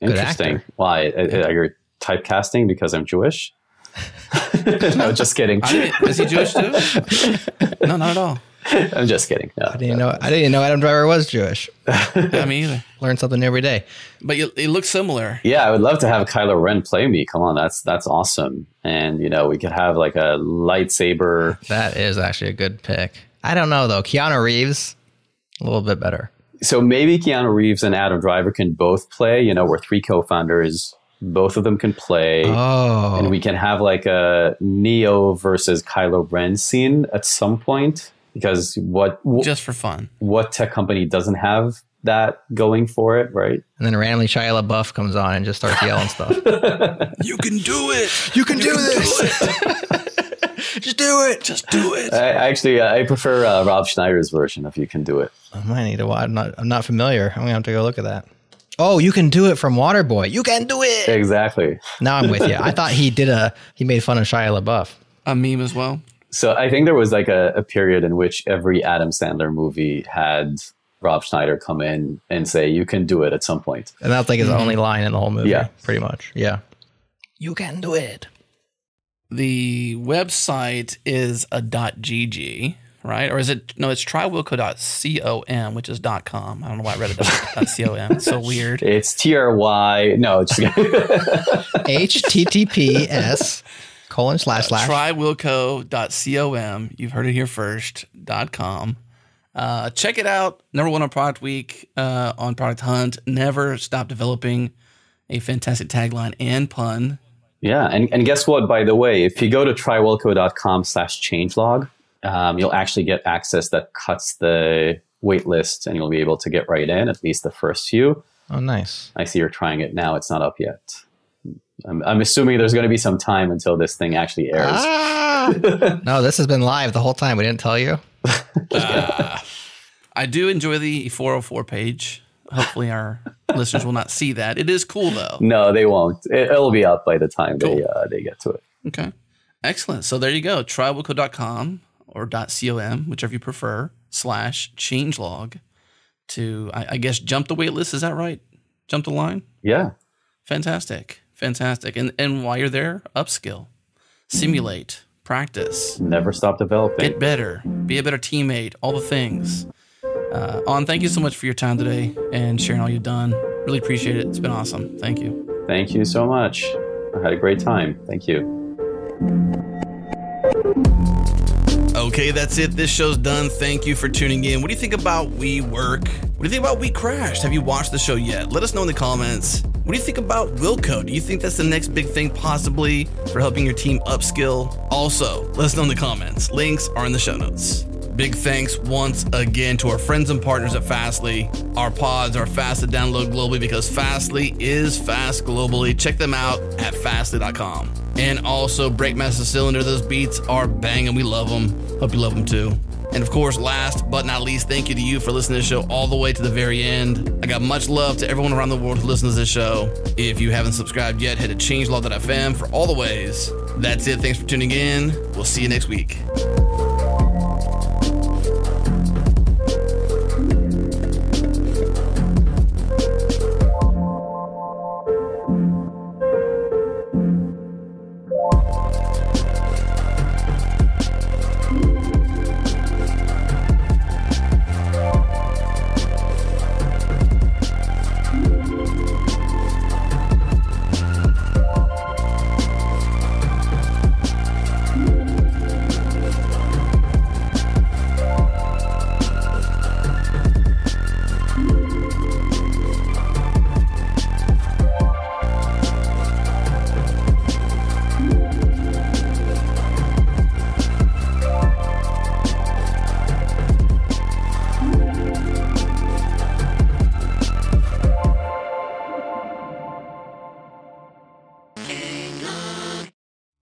Interesting. Why? Yeah. Are you typecasting because I'm Jewish? [LAUGHS] no, just kidding. is he Jewish too? no, not at all. I'm just kidding. No, I didn't no. know. I didn't know Adam Driver was Jewish. [LAUGHS] yeah, me either. Learn something every day. But you, it looks similar. Yeah, I would love to have Kylo Ren play me. Come on, that's that's awesome. And you know, we could have like a lightsaber. That is actually a good pick. I don't know though. Keanu Reeves, a little bit better. so maybe Keanu Reeves and Adam Driver can both play. You know, we're three co-founders. Both of them can play, Oh, and we can have like a Neo versus Kylo Ren scene at some point. Because what wh- Just for fun. what tech company doesn't have that going for it, right? and then randomly Shia LaBeouf comes on and just starts yelling [LAUGHS] stuff. You can do it. you can do this. [LAUGHS] just do it. Just do it. I, actually, uh, I prefer uh, Rob Schneider's version. If you can do it, I might need to watch. I'm not, I'm not familiar. I'm gonna have to go look at that. Oh, you can do it from Waterboy. You can do it. exactly. Now I'm with you. I thought he did a. He made fun of Shia LaBeouf. A meme as well. So I think there was like a, a period in which every Adam Sandler movie had Rob Schneider come in and say, "You can do it" at some point. And that's like his only mm-hmm. line in the whole movie. Yeah. Pretty much. Yeah. You can do it. The website is a .gg, right? Or is it no? It's trywilco.com, which is .com. I don't know why I read it .com. It's so [LAUGHS] weird. It's T R Y. No, it's HTTPS colon slash slash. trywilco.com. You've heard it here first. Dot com. Uh, check it out. Number one on Product Week, uh, on Product Hunt. Never stop developing. A fantastic tagline and pun. yeah. And, and guess what? By the way, if you go to trywilco.com slash changelog, um, you'll actually get access that cuts the wait list and you'll be able to get right in, at least the first few. Oh, nice. I see you're trying it now. It's not up yet. I'm, I'm assuming there's going to be some time until this thing actually airs. Ah! [LAUGHS] no, this has been live the whole time. We didn't tell you. Ah. [LAUGHS] I do enjoy the 404 page. Hopefully, our [LAUGHS] listeners will not see that. It is cool though. No, they won't. It, it'll be up by the time they uh, they get to it. Okay. Excellent. So there you go. trywilco.com or .com, whichever you prefer, slash changelog to, I, I guess, jump the wait list. Is that right? Jump the line? Yeah, Fantastic. Fantastic. And, and while you're there, upskill, simulate, practice, never stop developing. get better, be a better teammate, all the things. Uh, On, thank you so much for your time today and sharing all you've done. Really appreciate it. It's been awesome. Thank you. Thank you so much. I had a great time. Thank you. Okay, that's it. This show's done. Thank you for tuning in. What do you think about WeWork? What do you think about WeCrashed? Have you watched the show yet? Let us know in the comments. What do you think about Wilco? Do you think that's the next big thing possibly for helping your team upskill? Also, let us know in the comments. Links are in the show notes. Big thanks once again to our friends and partners at Fastly. Our pods are fast to download globally because Fastly is fast globally. Check them out at fastly.com. And also, Breakmaster Cylinder, those beats are banging. We love them. Hope you love them too. And of course, last but not least, thank you to you for listening to the show all the way to the very end. I got much love to everyone around the world who listens to this show. If you haven't subscribed yet, head to changelog.fm for all the ways. That's it. Thanks for tuning in. We'll see you next week.